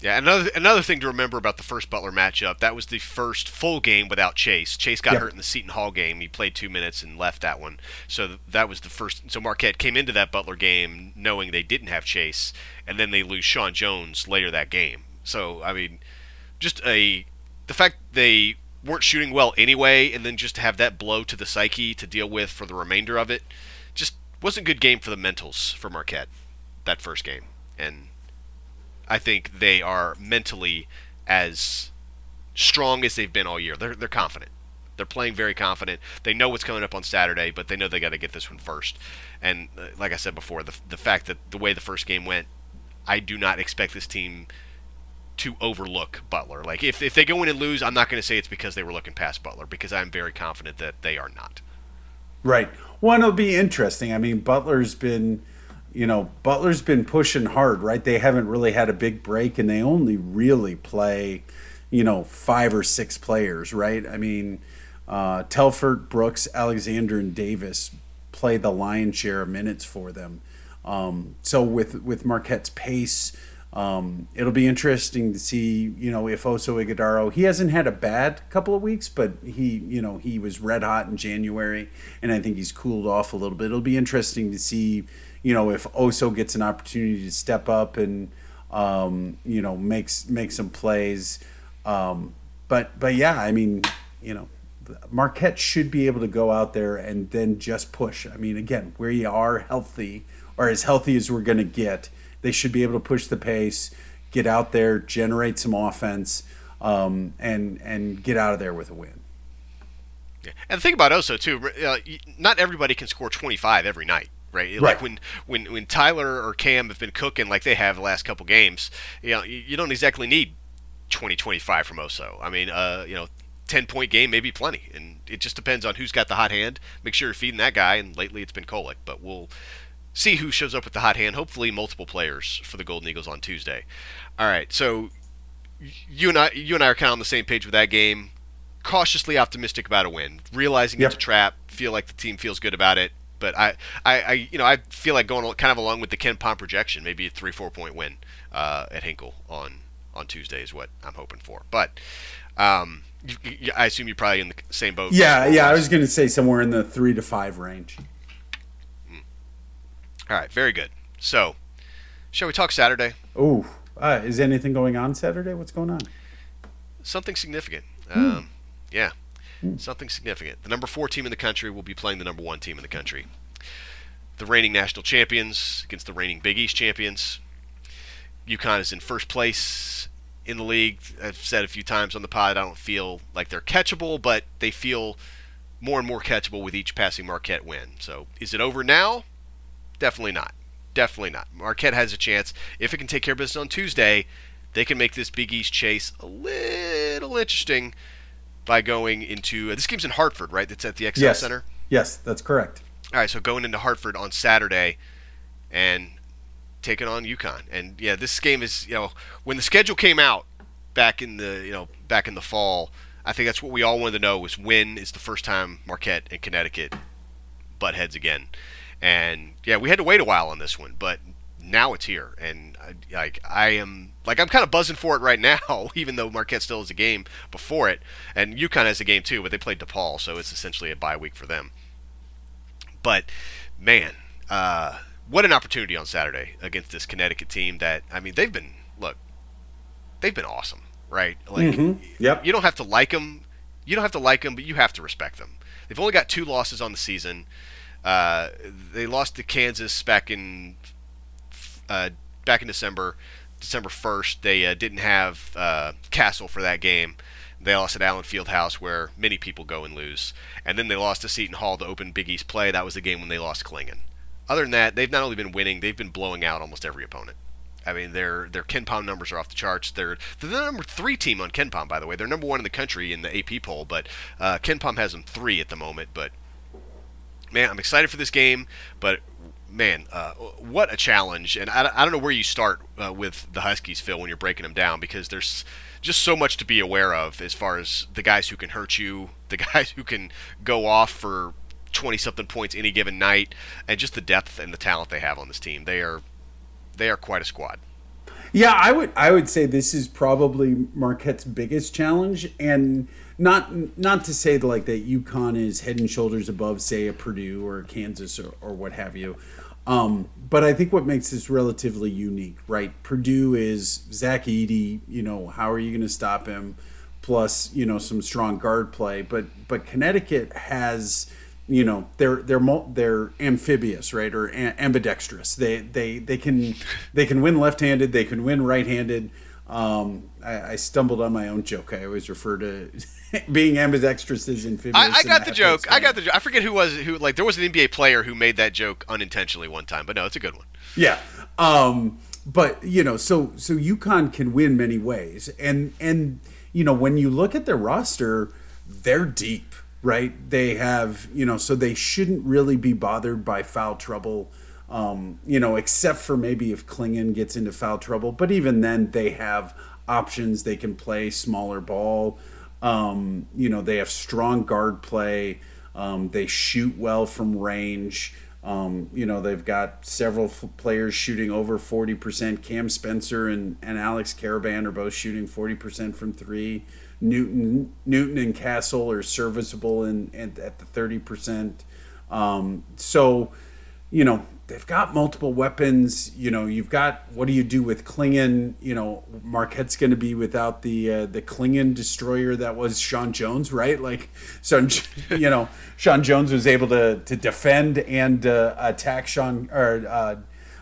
Yeah, another another thing to remember about the first Butler matchup, that was the first full game without Chase. Chase got yep. hurt in the Seton Hall game. He played two minutes and left that one. So that was the first. So Marquette came into that Butler game knowing they didn't have Chase, and then they lose Sean Jones later that game. So I mean, just a the fact they weren't shooting well anyway, and then just to have that blow to the psyche to deal with for the remainder of it, wasn't a good game for the mentals for Marquette that first game, and I think they are mentally as strong as they've been all year. They're they're confident. They're playing very confident. They know what's coming up on Saturday, but they know they got to get this one first. And uh, like I said before, the the fact that the way the first game went, I do not expect this team to overlook Butler. Like if if they go in and lose, I'm not going to say it's because they were looking past Butler because I'm very confident that they are not. Right. One will be interesting. I mean, Butler's been, you know, Butler's been pushing hard, right? They haven't really had a big break, and they only really play, you know, five or six players, right? I mean, uh, Telfort, Brooks, Alexander, and Davis play the lion's share of minutes for them. Um, so with with Marquette's pace um, it'll be interesting to see, you know, if Oso Ighodaro, he hasn't had a bad couple of weeks, but he, you know, he was red hot in January, and I think he's cooled off a little bit. It'll be interesting to see, you know, if Oso gets an opportunity to step up and, um, you know, makes make some plays. Um, but but yeah, I mean, you know, Marquette should be able to go out there and then just push. I mean, again, where you are healthy or as healthy as we're going to get they should be able to push the pace, get out there, generate some offense, um, and and get out of there with a win. Yeah. And the thing about Oso too, uh, not everybody can score 25 every night. Right? right, like when, when when Tyler or Cam have been cooking like they have the last couple games, you know, you don't exactly need 20, 25 from Oso. I mean, uh, you know, 10 point game may be plenty. And it just depends on who's got the hot hand. Make sure you're feeding that guy. And lately it's been Kolek. But we'll see who shows up with the hot hand. Hopefully, multiple players for the Golden Eagles on Tuesday. All right, so you and I, you and I are kind of on the same page with that game. Cautiously optimistic about a win, realizing yep. it's a trap. Feel like the team feels good about it. But I, I, I, you know, I feel like going kind of along with the KenPom projection, maybe a three four point win uh, at Hinkle on on Tuesday is what I'm hoping for. But um, I assume you're probably in the same boat. Yeah, yeah. I was going to say somewhere in the three to five range. All right, very good. So, shall we talk Saturday? Oh, uh, is anything going on Saturday? What's going on? Something significant. Um, yeah, something significant. The number four team in the country will be playing the number one team in the country. The reigning national champions against the reigning Big East champions. UConn is in first place in the league. I've said a few times on the pod, I don't feel like they're catchable, but they feel more and more catchable with each passing Marquette win. So is it over now? Definitely not. Definitely not. Marquette has a chance. If it can take care of business on Tuesday, they can make this Big East chase a little interesting by going into uh, this game's in Hartford, right? That's at the XL yes. Center. Yes, that's correct. All right, so going into Hartford on Saturday and taking on UConn. And yeah, this game is you know when the schedule came out back in the you know back in the fall, I think that's what we all wanted to know was when is the first time Marquette and Connecticut butt heads again. And yeah, we had to wait a while on this one, but now it's here, and I, like I am like I'm kind of buzzing for it right now, even though Marquette still has a game before it, and UConn has a game too, but they played DePaul, so it's essentially a bye week for them. But man, uh, what an opportunity on Saturday against this Connecticut team that I mean they've been look, they've been awesome, right? Like Mhm. Yep. you don't have to like them, you don't have to like them, but you have to respect them. They've only got two losses on the season. Uh, they lost to Kansas back in uh, back in December, December first. They uh, didn't have uh, Castle for that game. They lost at Allen Fieldhouse, where many people go and lose. And then they lost to Seton Hall to open Big East play. That was the game when they lost Clingan. Other than that, they've not only been winning, they've been blowing out almost every opponent. I mean, their their KenPom numbers are off the charts. They're they're the number three team on KenPom, by the way. They're number one in the country in the AP poll, but uh, KenPom has them three at the moment. But man, I'm excited for this game. But man, uh, what a challenge! And I, I don't know where you start uh, with the Huskies, Phil, when you're breaking them down because there's just so much to be aware of as far as the guys who can hurt you, the guys who can go off for 20 something points any given night, and just the depth and the talent they have on this team. They are they are quite a squad. Yeah, I would I would say this is probably Marquette's biggest challenge, and not not to say like that UConn is head and shoulders above, say, a Purdue or a Kansas or, or what have you. Um, but I think what makes this relatively unique, right? Purdue is Zach Edey. You know, how are you going to stop him? Plus, you know, some strong guard play. But but Connecticut has you know they're they're they're amphibious right or ambidextrous they they they can they can win left-handed they can win right-handed um, I, I stumbled on my own joke i always refer to being ambidextrous as amphibious I, I got the joke. I got the. jo- I forget who was who. Like there was an NBA player who made that joke unintentionally one time, but no, it's a good one. Yeah. Um, but you know, so so UConn can win many ways, and and you know when you look at their roster, they're deep, right? They have you know, so they shouldn't really be bothered by foul trouble. Um, you know, except for maybe if Clingan gets into foul trouble, but even then they have options. They can play smaller ball. Um, you know, they have strong guard play. Um, they shoot well from range. Um, you know, they've got several f- players shooting over 40%. Cam Spencer and, and Alex Karaban are both shooting 40% from three. Newton Newton and Castle are serviceable in, in at the 30%. Um, so, you know, they've got multiple weapons. You know, you've got what do you do with Clingan? You know, Marquette's going to be without the uh, the Klingon destroyer that was Sean Jones, right? Like, so you know, Sean Jones was able to to defend and uh, attack Sean or uh,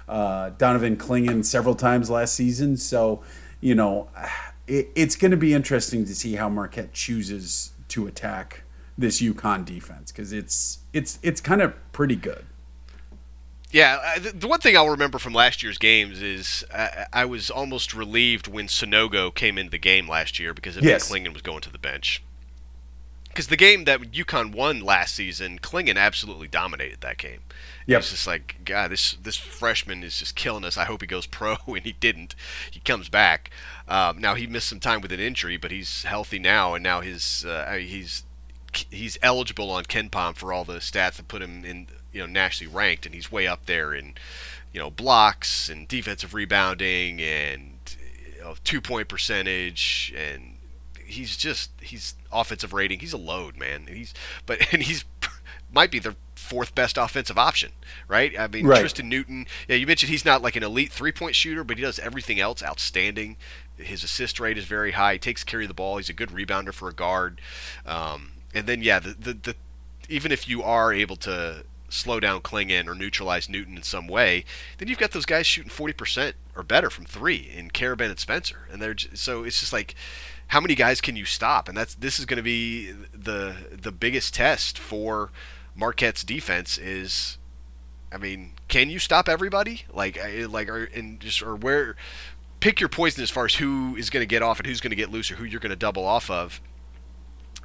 uh, Donovan Clingan several times last season. So, you know, it, it's going to be interesting to see how Marquette chooses to attack this UConn defense because it's it's it's kind of pretty good. Yeah, the, one thing I'll remember from last year's games is I, I was almost relieved when Sanogo came into the game last year because it Yes. was going to the bench. Because the game that UConn won last season, Clingan absolutely dominated that game. Yep. It's just like, God, this this freshman is just killing us. I hope he goes pro, and he didn't. He comes back. Um, now he missed some time with an injury, but he's healthy now, and now his uh, he's he's eligible on KenPom for all the stats that put him in you know nationally ranked, and he's way up there in you know blocks and defensive rebounding and you know, two point percentage and he's just he's offensive rating. He's a load, man. He's but and he's might be the fourth best offensive option, right? I mean, Right. Tristan Newton. Yeah, you mentioned he's not like an elite three point shooter, but he does everything else outstanding. His assist rate is very high. He takes care of the ball. He's a good rebounder for a guard. Um, and then yeah, the, the the even if you are able to slow down Clingan or neutralize Newton in some way, then you've got those guys shooting 40% or better from three in Karaban and Spencer. And they're j- so it's just like how many guys can you stop? And that's this is going to be the the biggest test for Marquette's defense is I mean, can you stop everybody? Like like or and just or where pick your poison as far as who is going to get off and who's going to get loose or who you're going to double off of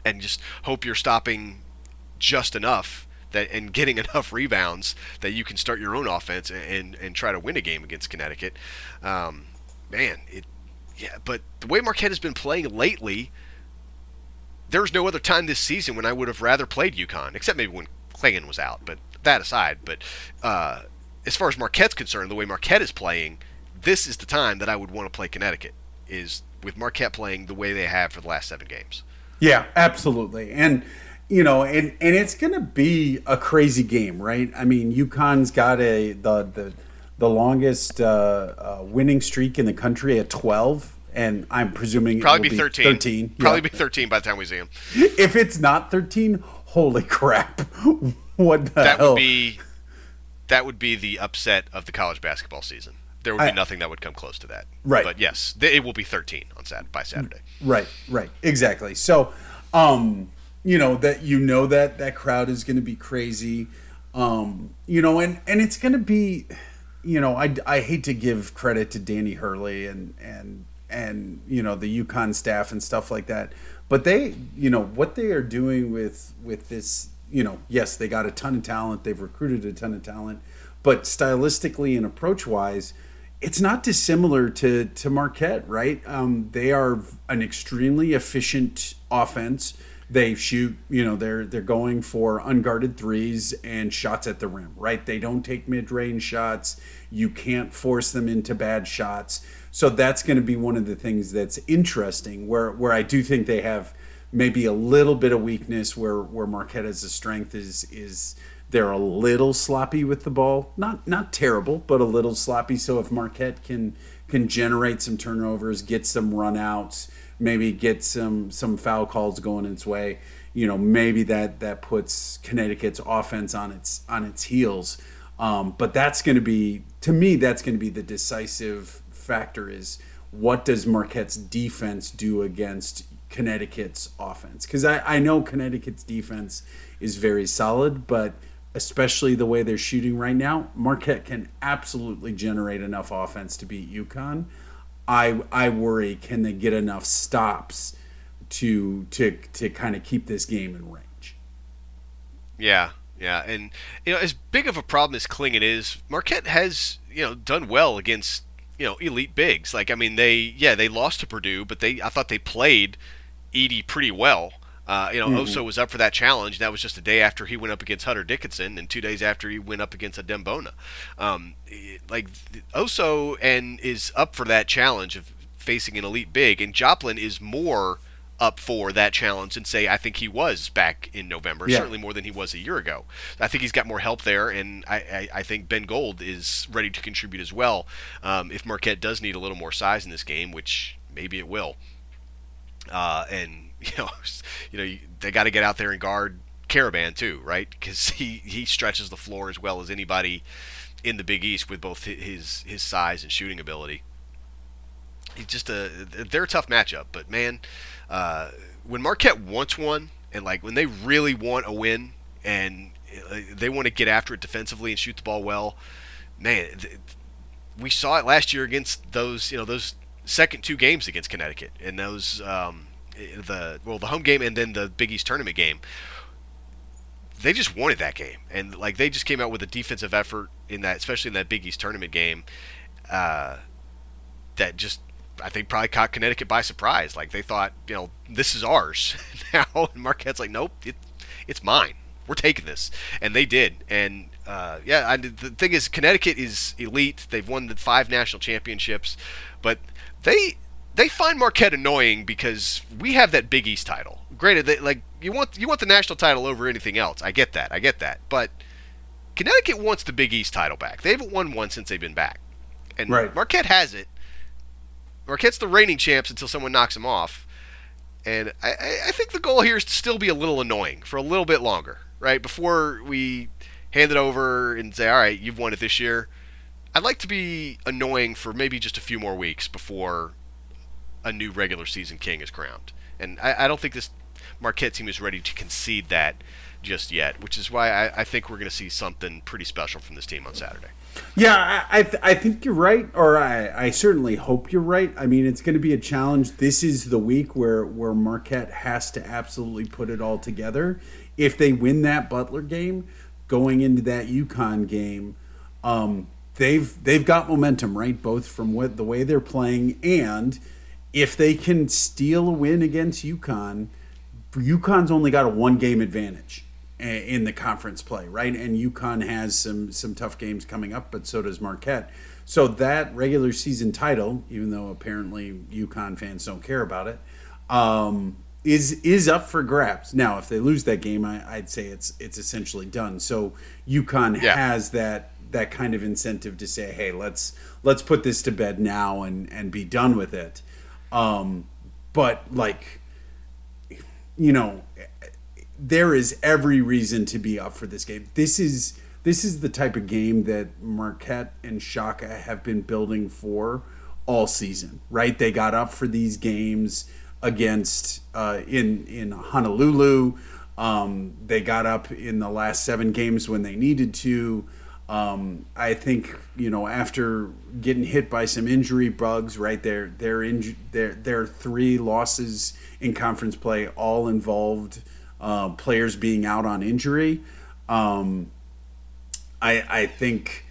and just hope you're stopping just enough that and getting enough rebounds that you can start your own offense and and, and try to win a game against Connecticut. Um, man, it yeah, but the way Marquette has been playing lately, there's no other time this season when I would have rather played UConn, except maybe when Clingan was out. But that aside, but uh, as far as Marquette's concerned, the way Marquette is playing, this is the time that I would want to play Connecticut. Is with Marquette playing the way they have for the last seven games. Yeah, absolutely. And you know, and and it's going to be a crazy game, right? I mean, UConn's got a the the the longest uh, uh, winning streak in the country at 12 and I'm presuming it Probably will be 13. 13. Probably yeah. be 13 by the time we see him. If it's not 13, holy crap. what the That hell? would be that would be the upset of the college basketball season. There would be I- nothing that would come close to that. Right. But yes, it will be 13 on Sat by Saturday. Right, right, exactly. So, um, you know that you know that that crowd is going to be crazy, um, you know, and and it's going to be, you know, I I hate to give credit to Danny Hurley and and and you know the UConn staff and stuff like that, but they, you know, what they are doing with with this, you know, yes, they got a ton of talent, they've recruited a ton of talent, but stylistically and approach wise it's not dissimilar to to Marquette, right? Um, they are an extremely efficient offense. They shoot, you know, they're they're going for unguarded threes and shots at the rim, right? They don't take mid-range shots. You can't force them into bad shots. So that's going to be one of the things that's interesting. Where where I do think they have maybe a little bit of weakness. Where where Marquette has a strength is is they're a little sloppy with the ball. Not not terrible, but a little sloppy. So if Marquette can can generate some turnovers, get some runouts, maybe get some some foul calls going its way, you know, maybe that that puts Connecticut's offense on its on its heels. Um, but that's going to be to me that's going to be the decisive factor is what does Marquette's defense do against Connecticut's offense? Because I, I know Connecticut's defense is very solid, but especially the way they're shooting right now, Marquette can absolutely generate enough offense to beat UConn. I I worry can they get enough stops to to to kind of keep this game in range. Yeah, yeah, and you know, as big of a problem as Clingan is, Marquette has you know done well against you know elite bigs. Like I mean, they yeah they lost to Purdue, but they I thought they played Edey pretty well. Uh, you know, Oso was up for that challenge. That was just a day after he went up against Hunter Dickinson, and two days after he went up against Adem Bona. Um, like Oso and is up for that challenge of facing an elite big, and Joplin is more up for that challenge and say I think he was back in November, Yeah. certainly more than he was a year ago. I think he's got more help there, and I, I, I think Ben Gold is ready to contribute as well. Um, if Marquette does need a little more size in this game, which maybe it will, uh, and you know, you know, they got to get out there and guard Karaban too, right? Because he he stretches the floor as well as anybody in the Big East with both his his size and shooting ability. He's just a they're a tough matchup, but man, uh, when Marquette wants one and like when they really want a win and uh, they want to get after it defensively and shoot the ball well, man, we saw it last year against those you know those second two games against Connecticut and those um, the well the home game and then the Big East tournament game. They just wanted that game, and like they just came out with a defensive effort in that, especially in that Big East tournament game, uh, that just I think probably caught Connecticut by surprise. Like they thought, you know, this is ours now, and Marquette's like, nope, it, it's mine. We're taking this, and they did, and uh, yeah, I, the thing is, Connecticut is elite. They've won the five national championships, but they they find Marquette annoying because we have that Big East title. Granted, they, like you want you want the national title over anything else. I get that. I get that. But Connecticut wants the Big East title back. They haven't won one since they've been back, and right. Marquette has it. Marquette's the reigning champs until someone knocks them off. And I, I think the goal here is to still be a little annoying for a little bit longer, right? Before we hand it over and say, all right, you've won it this year. I'd like to be annoying for maybe just a few more weeks before a new regular season king is crowned. And I, I don't think this Marquette team is ready to concede that just yet, which is why I, I think we're going to see something pretty special from this team on Saturday. Yeah, I, I, th- I think you're right, or I, I certainly hope you're right. I mean, it's going to be a challenge. This is the week where, where Marquette has to absolutely put it all together. If they win that Butler game, going into that UConn game, um, they've they've got momentum, right? Both from what the way they're playing, and if they can steal a win against UConn, UConn's only got a one game advantage in the conference play, right? And UConn has some some tough games coming up, but so does Marquette. So that regular season title, even though apparently UConn fans don't care about it, um, is is up for grabs. Now, if they lose that game, I, would say it's it's essentially done. So UConn yeah. has that that kind of incentive to say, hey, let's let's put this to bed now and and be done with it. Um, but like, you know, there is every reason to be up for this game. This is this is the type of game that Marquette and Shaka have been building for all season, right? They got up for these games against uh, in in Honolulu. Um, they got up in the last seven games when they needed to. Um, I think you know after getting hit by some injury bugs, right there, their inj- their their three losses in conference play all involved uh, players being out on injury. Um, I I think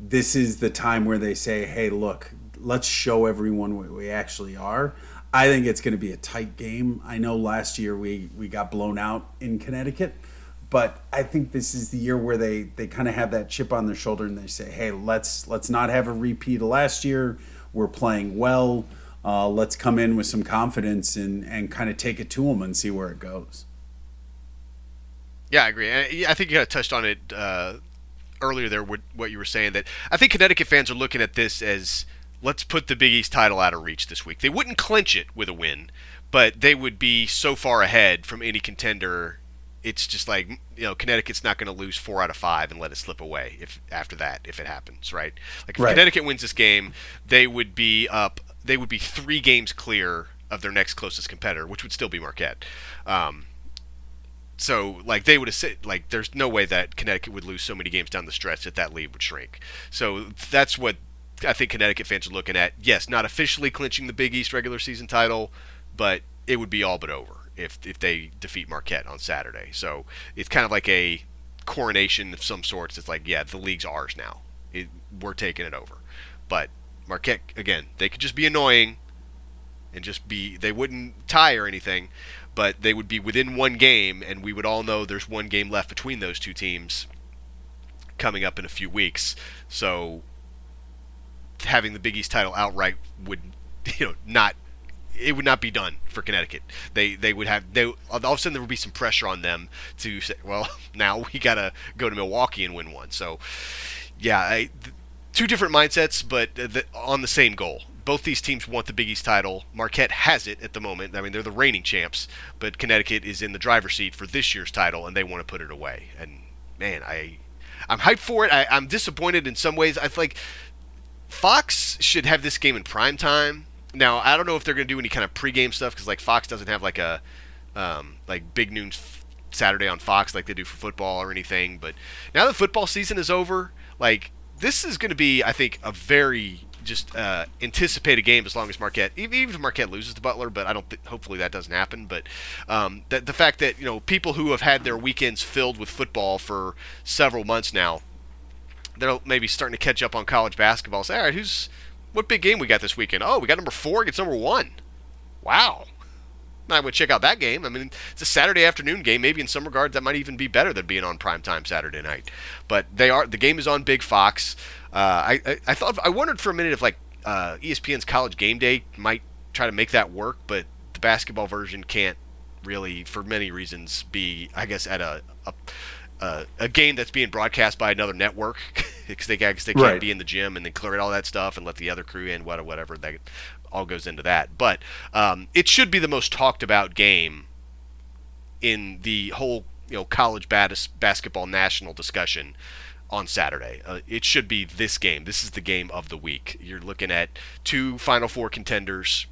this is the time where they say, "Hey, look, let's show everyone what we actually are." I think it's going to be a tight game. I know last year we, we got blown out in Connecticut, but I think this is the year where they, they kind of have that chip on their shoulder and they say, "Hey, let's let's not have a repeat of last year. We're playing well. Uh, let's come in with some confidence and and kind of take it to them and see where it goes." Yeah, I agree. I think you kind of touched on it uh, earlier there. What you were saying that I think Connecticut fans are looking at this as let's put the Big East title out of reach this week. They wouldn't clinch it with a win, but they would be so far ahead from any contender. It's just like you know, Connecticut's not going to lose four out of five and let it slip away if after that if it happens, right? Like if right. Connecticut wins this game, they would be up. They would be three games clear of their next closest competitor, which would still be Marquette. Um, so like they would have said like there's no way that Connecticut would lose so many games down the stretch that that lead would shrink. So that's what I think Connecticut fans are looking at. Yes, not officially clinching the Big East regular season title, but it would be all but over if if they defeat Marquette on Saturday. So it's kind of like a coronation of some sorts. It's like, yeah, the league's ours now. It, we're taking it over. But Marquette again, they could just be annoying and just be they wouldn't tie or anything, but they would be within one game and we would all know there's one game left between those two teams coming up in a few weeks. So having the Big East title outright would, you know, not it would not be done for Connecticut. They they would have they all of a sudden there would be some pressure on them to say, well, now we got to go to Milwaukee and win one. So, yeah, I, two different mindsets, but on the same goal. Both these teams want the Big East title. Marquette has it at the moment. I mean, they're the reigning champs, but Connecticut is in the driver's seat for this year's title, and they want to put it away. And man, I I'm hyped for it. I, I'm disappointed in some ways. I feel like Fox should have this game in prime time. Now, I don't know if they're going to do any kind of pregame stuff because like Fox doesn't have like a um, like big noon Saturday on Fox like they do for football or anything. But now that football season is over, like this is going to be, I think, a very just uh, anticipated game as long as Marquette, even if Marquette loses to Butler, but I don't. Th- hopefully that doesn't happen. But um, the, the fact that you know people who have had their weekends filled with football for several months now they're maybe starting to catch up on college basketball. Say, all right, who's what big game we got this weekend? Oh, we got number four against number one. Wow, I would check out that game. I mean, it's a Saturday afternoon game. Maybe in some regards that might even be better than being on primetime Saturday night. But they are the game is on Big Fox. Uh, I, I, I thought I wondered for a minute if like uh, ESPN's College Game Day might try to make that work, but the basketball version can't really, for many reasons, be I guess at a, a a game that's being broadcast by another network because they, they can't right. be in the gym and then clear all that stuff and let the other crew in, whatever, whatever. That all goes into that. But um, it should be the most talked about game in the whole you know college bas- basketball national discussion on Saturday. Uh, it should be this game. This is the game of the week. You're looking at two Final Four contenders,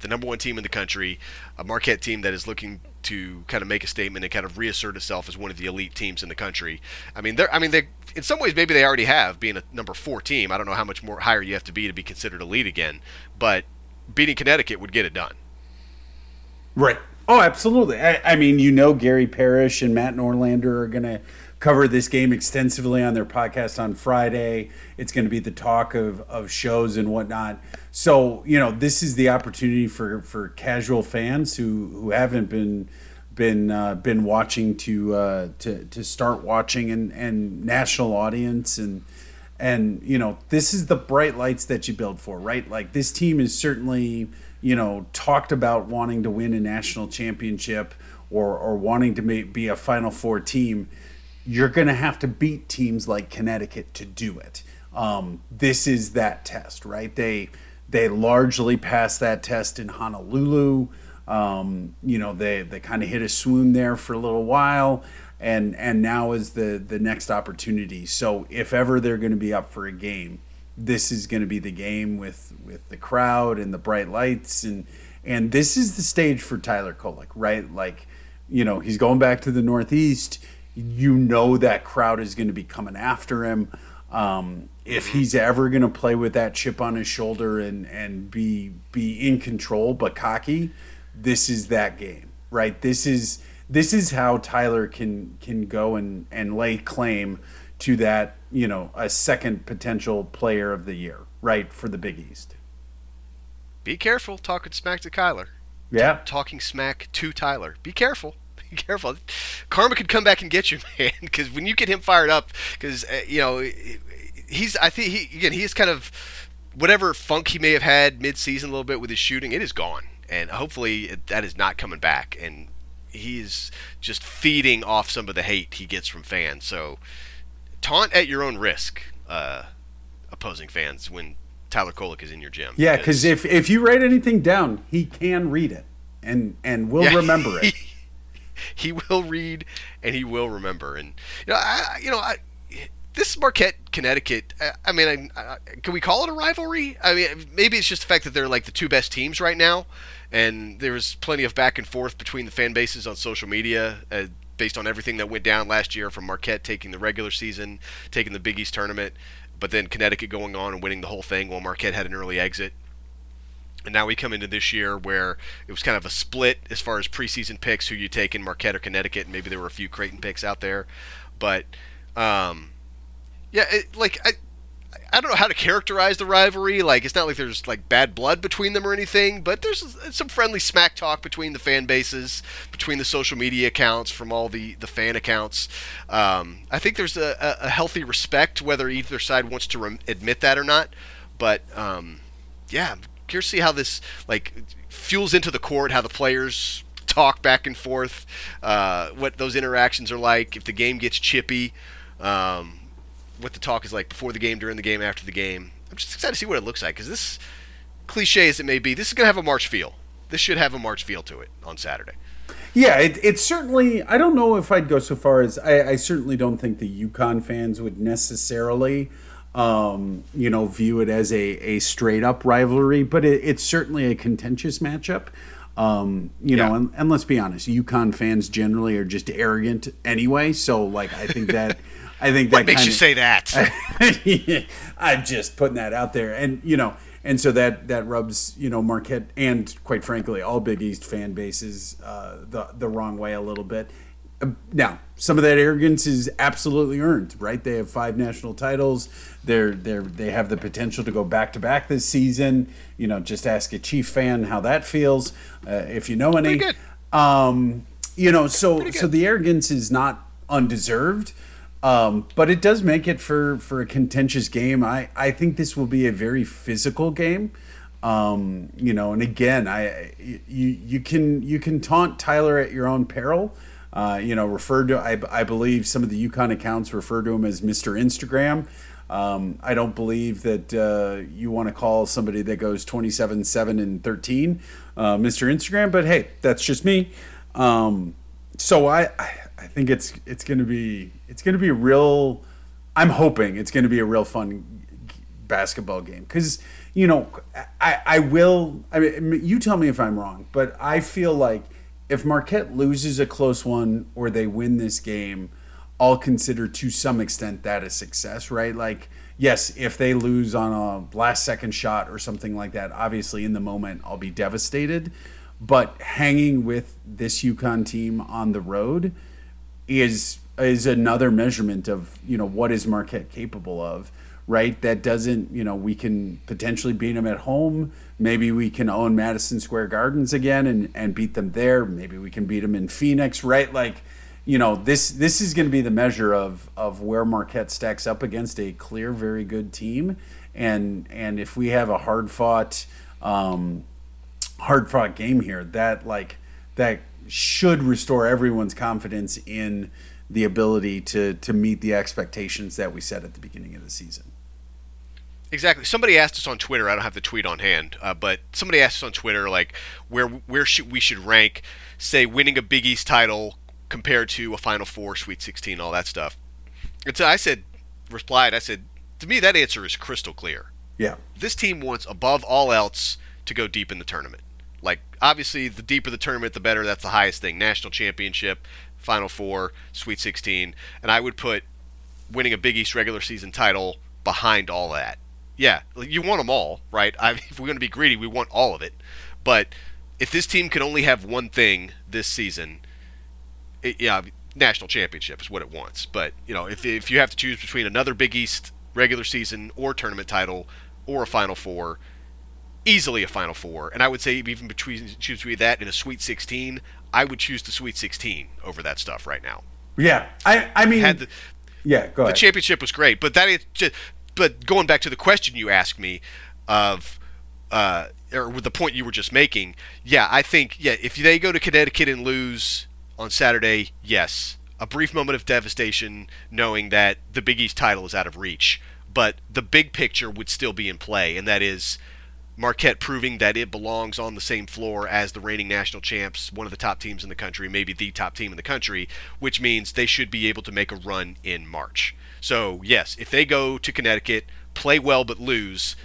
the number one team in the country, a Marquette team that is looking to kind of make a statement and kind of reassert itself as one of the elite teams in the country. I mean, they're I mean they in some ways maybe they already have being a number four team. I don't know how much more higher you have to be to be considered elite again, but beating Connecticut would get it done. Right. Oh, absolutely. I, I mean, you know, Gary Parrish and Matt Norlander are going to cover this game extensively on their podcast on Friday. It's going to be the talk of, of shows and whatnot. So, you know, this is the opportunity for, for casual fans who, who haven't been been uh, been watching to uh, to to start watching and, and national audience and and you know this is the bright lights that you build for right like this team is certainly you know talked about wanting to win a national championship or or wanting to be a final four team you're going to have to beat teams like Connecticut to do it. Um, this is that test, right? They they largely passed that test in Honolulu. Um, you know, they they kind of hit a swoon there for a little while, and and now is the the next opportunity. So if ever they're going to be up for a game, this is going to be the game with with the crowd and the bright lights and and this is the stage for Tyler Kolek, right? Like, you know, he's going back to the Northeast you know that crowd is going to be coming after him. Um, if he's ever going to play with that chip on his shoulder and and be be in control but cocky, this is that game, right? This is this is how Tyler can can go and and lay claim to that, you know, a second potential player of the year, right, for the Big East. Be careful talking smack to Kyler. Yeah. Talking smack to Tyler. Be careful. Be careful. Karma could come back and get you, man. Because when you get him fired up, because uh, you know he's. I think he again. He is kind of whatever funk he may have had mid-season a little bit with his shooting. It is gone, and hopefully that is not coming back. And he is just feeding off some of the hate he gets from fans. So taunt at your own risk, uh, opposing fans, when Tyler Kolek is in your gym. Yeah, because if if you write anything down, he can read it and and will yeah, remember it. he will read and he will remember. And you know, I, you know, I, this Marquette Connecticut. I, I mean, I, I, can we call it a rivalry? I mean, maybe it's just the fact that they're like the two best teams right now, and there's plenty of back and forth between the fan bases on social media. Uh, based on everything that went down last year from Marquette taking the regular season, taking the Big East tournament, but then Connecticut going on and winning the whole thing while Marquette had an early exit. And now we come into this year where it was kind of a split as far as preseason picks, who you take in Marquette or Connecticut. And maybe there were a few Creighton picks out there, but um, yeah, it, like I, I don't know how to characterize the rivalry. Like it's not like there's like bad blood between them or anything, but there's some friendly smack talk between the fan bases, between the social media accounts, from all the the fan accounts. Um, I think there's a, a, healthy respect, whether either side wants to admit that or not. But um, yeah, curious to see how this like fuels into the court, how the players talk back and forth, uh, what those interactions are like. If the game gets chippy, um, what the talk is like before the game, during the game, after the game. I'm just excited to see what it looks like because this, cliche as it may be, this is going to have a March feel. This should have a March feel to it on Saturday. Yeah, it, it's certainly. I don't know if I'd go so far as I, I certainly don't think the UConn fans would necessarily um, you know, view it as a, a straight up rivalry, but it, it's certainly a contentious matchup. Um, you yeah. know, and, and, let's be honest, UConn fans generally are just arrogant anyway. So, like, I think that, I think that makes kinda, you say that. I'm just putting that out there, and you know, and so that that rubs you know Marquette and quite frankly all Big East fan bases uh, the the wrong way a little bit. now some of that arrogance is absolutely earned, right? They have five national titles. They're they're they have the potential to go back to back this season. You know, just ask a Chief fan how that feels, uh, if you know any. Um, you know, so so the arrogance is not undeserved. Um, but it does make it for, for a contentious game. I, I think this will be a very physical game. Um, you know, and again, I you you can you can taunt Tyler at your own peril. Uh, you know, referred to, I, I believe some of the UConn accounts refer to him as Mr. Instagram. Um, I don't believe that uh, you want to call somebody that goes 27, 7, and 13 uh, Mr. Instagram, but hey, that's just me. Um, so I, I think it's it's going to be it's going to be a real. I'm hoping it's going to be a real fun basketball game because you know I I will. I mean, you tell me if I'm wrong, but I feel like if Marquette loses a close one or they win this game, I'll consider to some extent that a success, right? Like, yes, if they lose on a last second shot or something like that, obviously in the moment I'll be devastated. But hanging with this UConn team on the road is is another measurement of you know what is Marquette capable of right? That doesn't, you know, we can potentially beat them at home. Maybe we can own Madison Square Gardens again and, and beat them there. Maybe we can beat them in Phoenix, right? Like, you know, this this is going to be the measure of of where Marquette stacks up against a clear, very good team. And and if we have a hard fought, um, hard fought game here, that like that should restore everyone's confidence in the ability to to meet the expectations that we set at the beginning of the season. Exactly. Somebody asked us on Twitter. I don't have the tweet on hand, uh, but somebody asked us on Twitter like where where should we should rank, say, winning a Big East title compared to a Final Four, Sweet 16, all that stuff. And so I said, replied, I said, to me that answer is crystal clear. Yeah. This team wants above all else to go deep in the tournament. Like obviously, the deeper the tournament, the better. That's the highest thing. National championship, Final Four, Sweet 16, and I would put winning a Big East regular season title behind all that yeah, you want them all, right? I, if we're going to be greedy, we want all of it. But if this team can only have one thing this season, it, yeah, national championship is what it wants. But you know, if if you have to choose between another Big East regular season or tournament title or a Final Four, easily a Final Four. And I would say even between choose between that and a Sweet 16, I would choose the Sweet 16 over that stuff right now. Yeah, I I mean, Had the, yeah, go ahead. the championship was great, but that is just but going back to the question you asked me of uh, or with the point you were just making, yeah, I think yeah, if they go to Connecticut and lose on Saturday, yes, a brief moment of devastation knowing that the Big East title is out of reach, but the big picture would still be in play, and that is Marquette proving that it belongs on the same floor as the reigning national champs, one of the top teams in the country, maybe the top team in the country, which means they should be able to make a run in March. So, yes, if they go to Connecticut, play well but lose,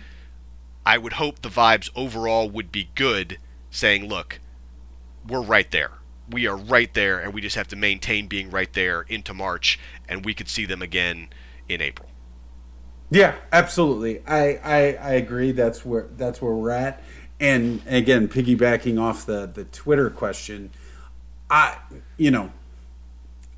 I would hope the vibes overall would be good, saying, look, we're right there. We are right there, and we just have to maintain being right there into March, and we could see them again in April. Yeah, absolutely. I, I, I agree. That's where that's where we're at. And again, piggybacking off the the Twitter question, I you know,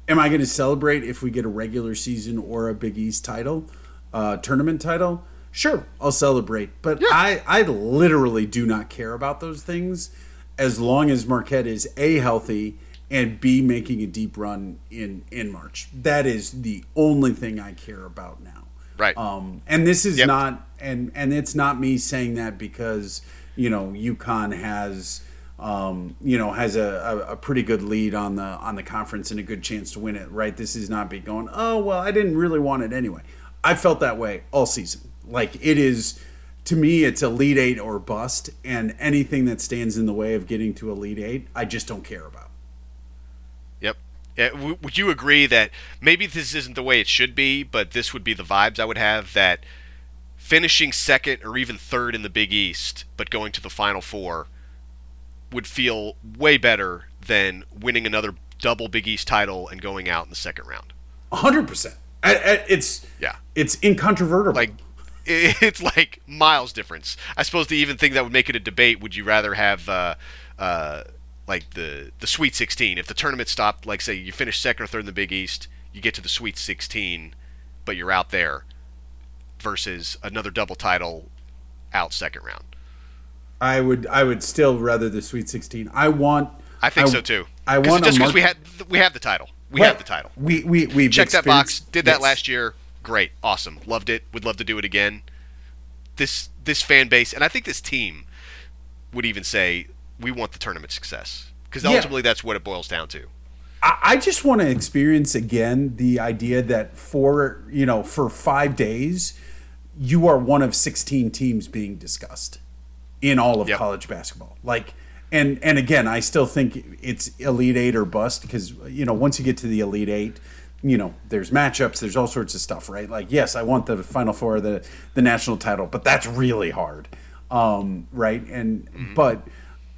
am I going to celebrate if we get a regular season or a Big East title, uh, tournament title? Sure, I'll celebrate. But yeah. I, I literally do not care about those things as long as Marquette is A, healthy, and B, making a deep run in, in March. That is the only thing I care about now. Right. Um, and this is yep. not, and, and it's not me saying that because, you know, UConn has – um, you know, has a, a, a, pretty good lead on the on the conference and a good chance to win it. Right? This is not be going. Oh well, I didn't really want it anyway. I felt that way all season. Like it is to me, it's Elite Eight or bust, and anything that stands in the way of getting to Elite Eight, I just don't care about. W- would you agree that maybe this isn't the way it should be, but this would be the vibes I would have that finishing second or even third in the Big East, but going to the Final Four would feel way better than winning another double Big East title and going out in the second round. hundred percent. It's yeah, it's incontrovertible. Like it's like miles difference. I suppose the even thing that would make it a debate: Would you rather have uh, uh, like the the Sweet 16. If the tournament stopped, like say you finish second or third in the Big East, you get to the Sweet 16, but you're out there, versus another double title out second round. I would I would still rather the Sweet 16. I want. I think so too. I want just because we had we have the title. We have the title. We we we Check that box. Did that last year. Great. Awesome. Loved it. Would love to do it again. This this fan base and I think this team would even say we want the tournament success because Yeah. ultimately that's what it boils down to. I, I just want to experience again the idea that for you know for five days, you are one of 16 teams being discussed in all of Yep. college basketball. Like, and and again, I still think it's Elite Eight or bust because you know once you get to the Elite Eight. You know, there's matchups, there's all sorts of stuff, right? Like, yes, I want the Final Four, the the national title, but that's really hard, um, right? And but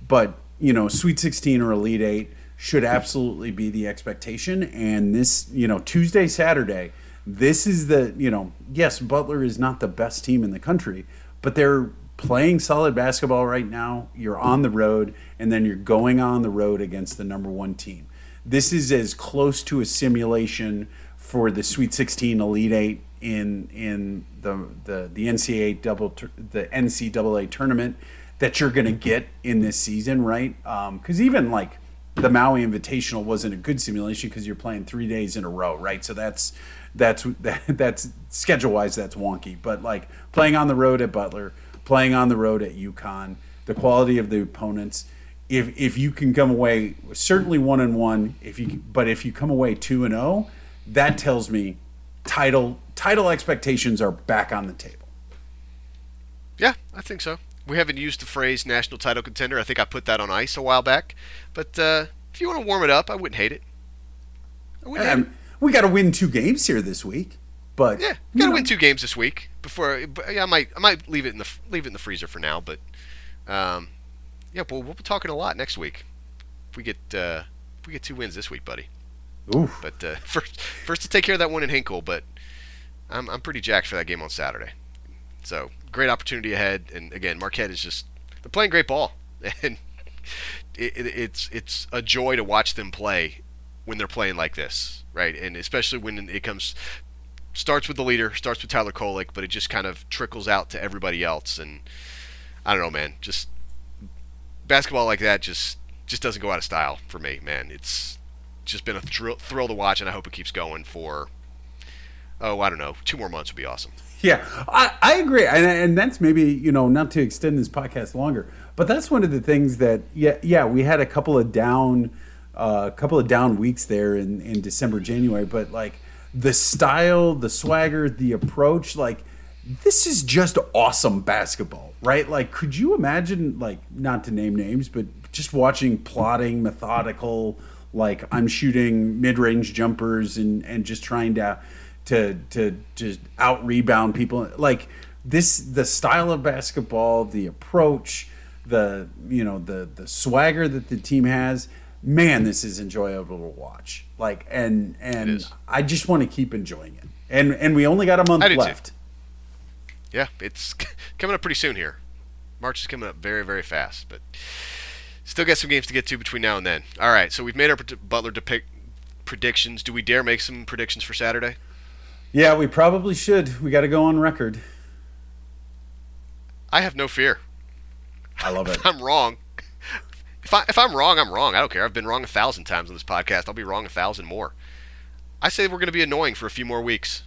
but you know sweet 16 or elite 8 should absolutely be the expectation. And this you know tuesday saturday this is the you know yes butler is not the best team in the country but they're playing solid basketball right now. You're on the road and then you're going on the road against the number one team. This is as close to a simulation for the sweet 16 elite 8 in in the the the NCAA double the NCAA tournament that you're going to get in this season, right? Um, because even like the Maui Invitational wasn't a good simulation because you're playing three days in a row, right? So that's that's that, that's schedule wise that's wonky. But like playing on the road at Butler, playing on the road at UConn, the quality of the opponents. If if you can come away certainly one and one, if you but if you come away two and zero, that tells me title title expectations are back on the table. Yeah, I think so. We haven't used the phrase national title contender. I think I put that on ice a while back. But uh, if you want to warm it up, I wouldn't hate it. I wouldn't hate it. We got to win two games here this week, but Yeah, gotta know, win two games this week before. But yeah, I might I might leave it in the leave it in the freezer for now. But um, yeah, well, we'll be talking a lot next week. If we get uh, if we get two wins this week, buddy. Oof. But uh, first first to take care of that one in Hinkle. But I'm I'm pretty jacked for that game on Saturday. So great opportunity ahead. And again, Marquette is just they're playing great ball, and it, it, it's it's a joy to watch them play when they're playing like this, right? And especially when it comes starts with the leader, starts with Tyler Kolek, but it just kind of trickles out to everybody else. And I don't know, man. Just basketball like that just just doesn't go out of style for me, man. It's just been a thrill, thrill to watch, and I hope it keeps going for oh, I don't know, two more months would be awesome. Yeah, I, I agree, and, and that's maybe you know not to extend this podcast longer, but that's one of the things that yeah yeah we had a couple of down, a couple of down weeks there in in December January, but like the style, the swagger, the approach, like this is just awesome basketball, right? Like, could you imagine like not to name names, but just watching plotting, methodical, like I'm shooting mid range jumpers and and just trying to to to just out rebound people like this the style of basketball the approach the you know the the swagger that the team has man this is enjoyable to watch like and and i just want to keep enjoying it and and we only got a month do too. left Yeah, it's coming up pretty soon here. March is coming up very, very fast, but still got some games to get to between now and then. All right, so we've made our Butler depict predictions. Do we dare make some predictions for Saturday? Yeah we probably should we got to go on record I have no fear. i love it I'm wrong, if I if I'm wrong, I'm wrong. I don't care. I've been wrong a thousand times on this podcast. I'll be wrong a thousand more. I say we're going to be annoying for a few more weeks.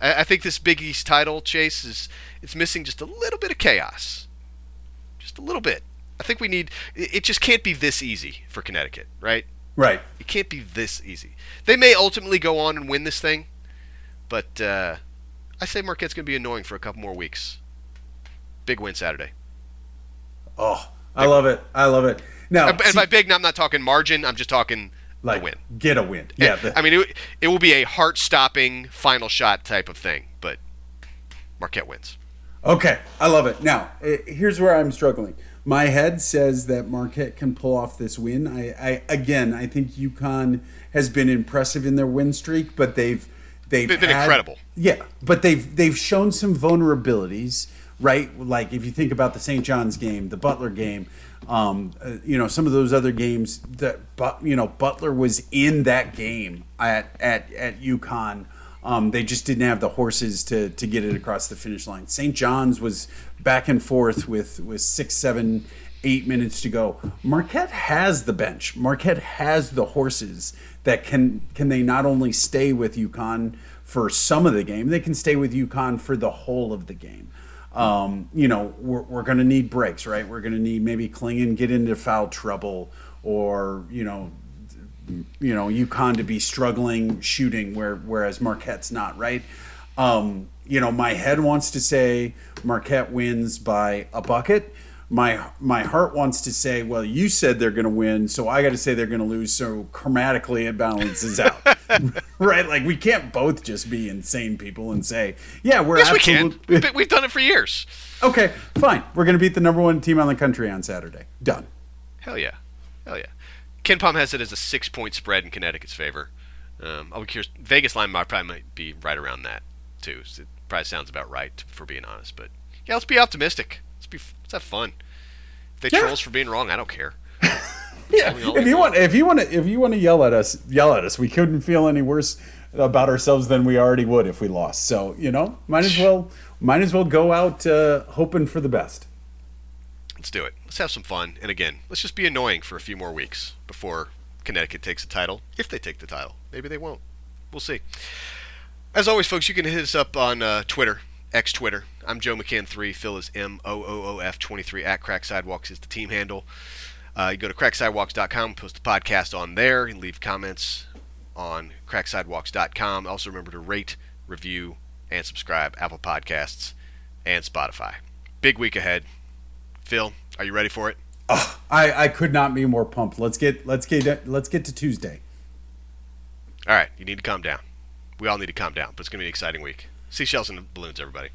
I, I think this Big East title chase is it's missing just a little bit of chaos, just a little bit. I think we need. It it just can't be this easy for Connecticut, right? right It can't be this easy. They may ultimately go on and win this thing, but uh, I say Marquette's going to be annoying for a couple more weeks. Big win Saturday. oh i love it i love it now And, see, by big, I'm not talking margin. I'm just talking like win. get a win yeah the- I mean, it, it will be a heart-stopping final shot type of thing, but Marquette wins. Okay, I love it. Now, eh, here's where I'm struggling. My head says that Marquette can pull off this win. I, I again, I think UConn has been impressive in their win streak, but they've they've They've been had- incredible. Yeah, but they've they've shown some vulnerabilities right? Like if you think about the St. John's game, the Butler game, um, uh, you know, some of those other games that, but you know, Butler was in that game at at at UConn. Um, they just didn't have the horses to to get it across the finish line. St. John's was back and forth with with six, seven, eight minutes to go. Marquette has the bench. Marquette has the horses that can can they not only stay with UConn for some of the game, they can stay with UConn for the whole of the game. Um, you know, we're, we're going to need breaks, right? We're going to need maybe Clingan get into foul trouble, or you know, you know, UConn to be struggling shooting, where whereas Marquette's not, right? Um, you know, my head wants to say Marquette wins by a bucket my my heart wants to say, well, you said they're going to win, so I got to say they're going to lose. So chromatically, it balances out, right? Like we can't both just be insane people and say, yeah, we're yes, absolute- we can. We've done it for years. Okay, fine. We're going to beat the number one team on the country on Saturday. Done. Hell yeah, hell yeah. KenPom has it as a six-point spread in Connecticut's favor. Um, I'll be curious. Vegas line might probably might be right around that too. So it probably sounds about right for being honest. But yeah, let's be optimistic. Let's be let's have fun. If they Yeah. troll us for being wrong, I don't care. Yeah. If you want. want, if you want to, if you want to yell at us, yell at us. We couldn't feel any worse about ourselves than we already would if we lost. So you know, might as well, might as well go out uh, hoping for the best. Let's do it. Let's have some fun. And again, let's just be annoying for a few more weeks before Connecticut takes the title. If they take the title, maybe they won't. We'll see. As always, folks, you can hit us up on uh, Twitter, X Twitter. I'm Joe McCann3. Phil is M O O O F 23 at Cracked Sidewalks is the team handle. Uh, you go to crackedsidewalks.com, post the podcast on there, and leave comments on crackedsidewalks.com. Also, remember to rate, review, and subscribe Apple Podcasts and Spotify. Big week ahead. Phil, are you ready for it? I, I could not be more pumped. Let's get let's get let's get to Tuesday. All right, you need to calm down. We all need to calm down, but it's going to be an exciting week. Seashells and balloons, everybody.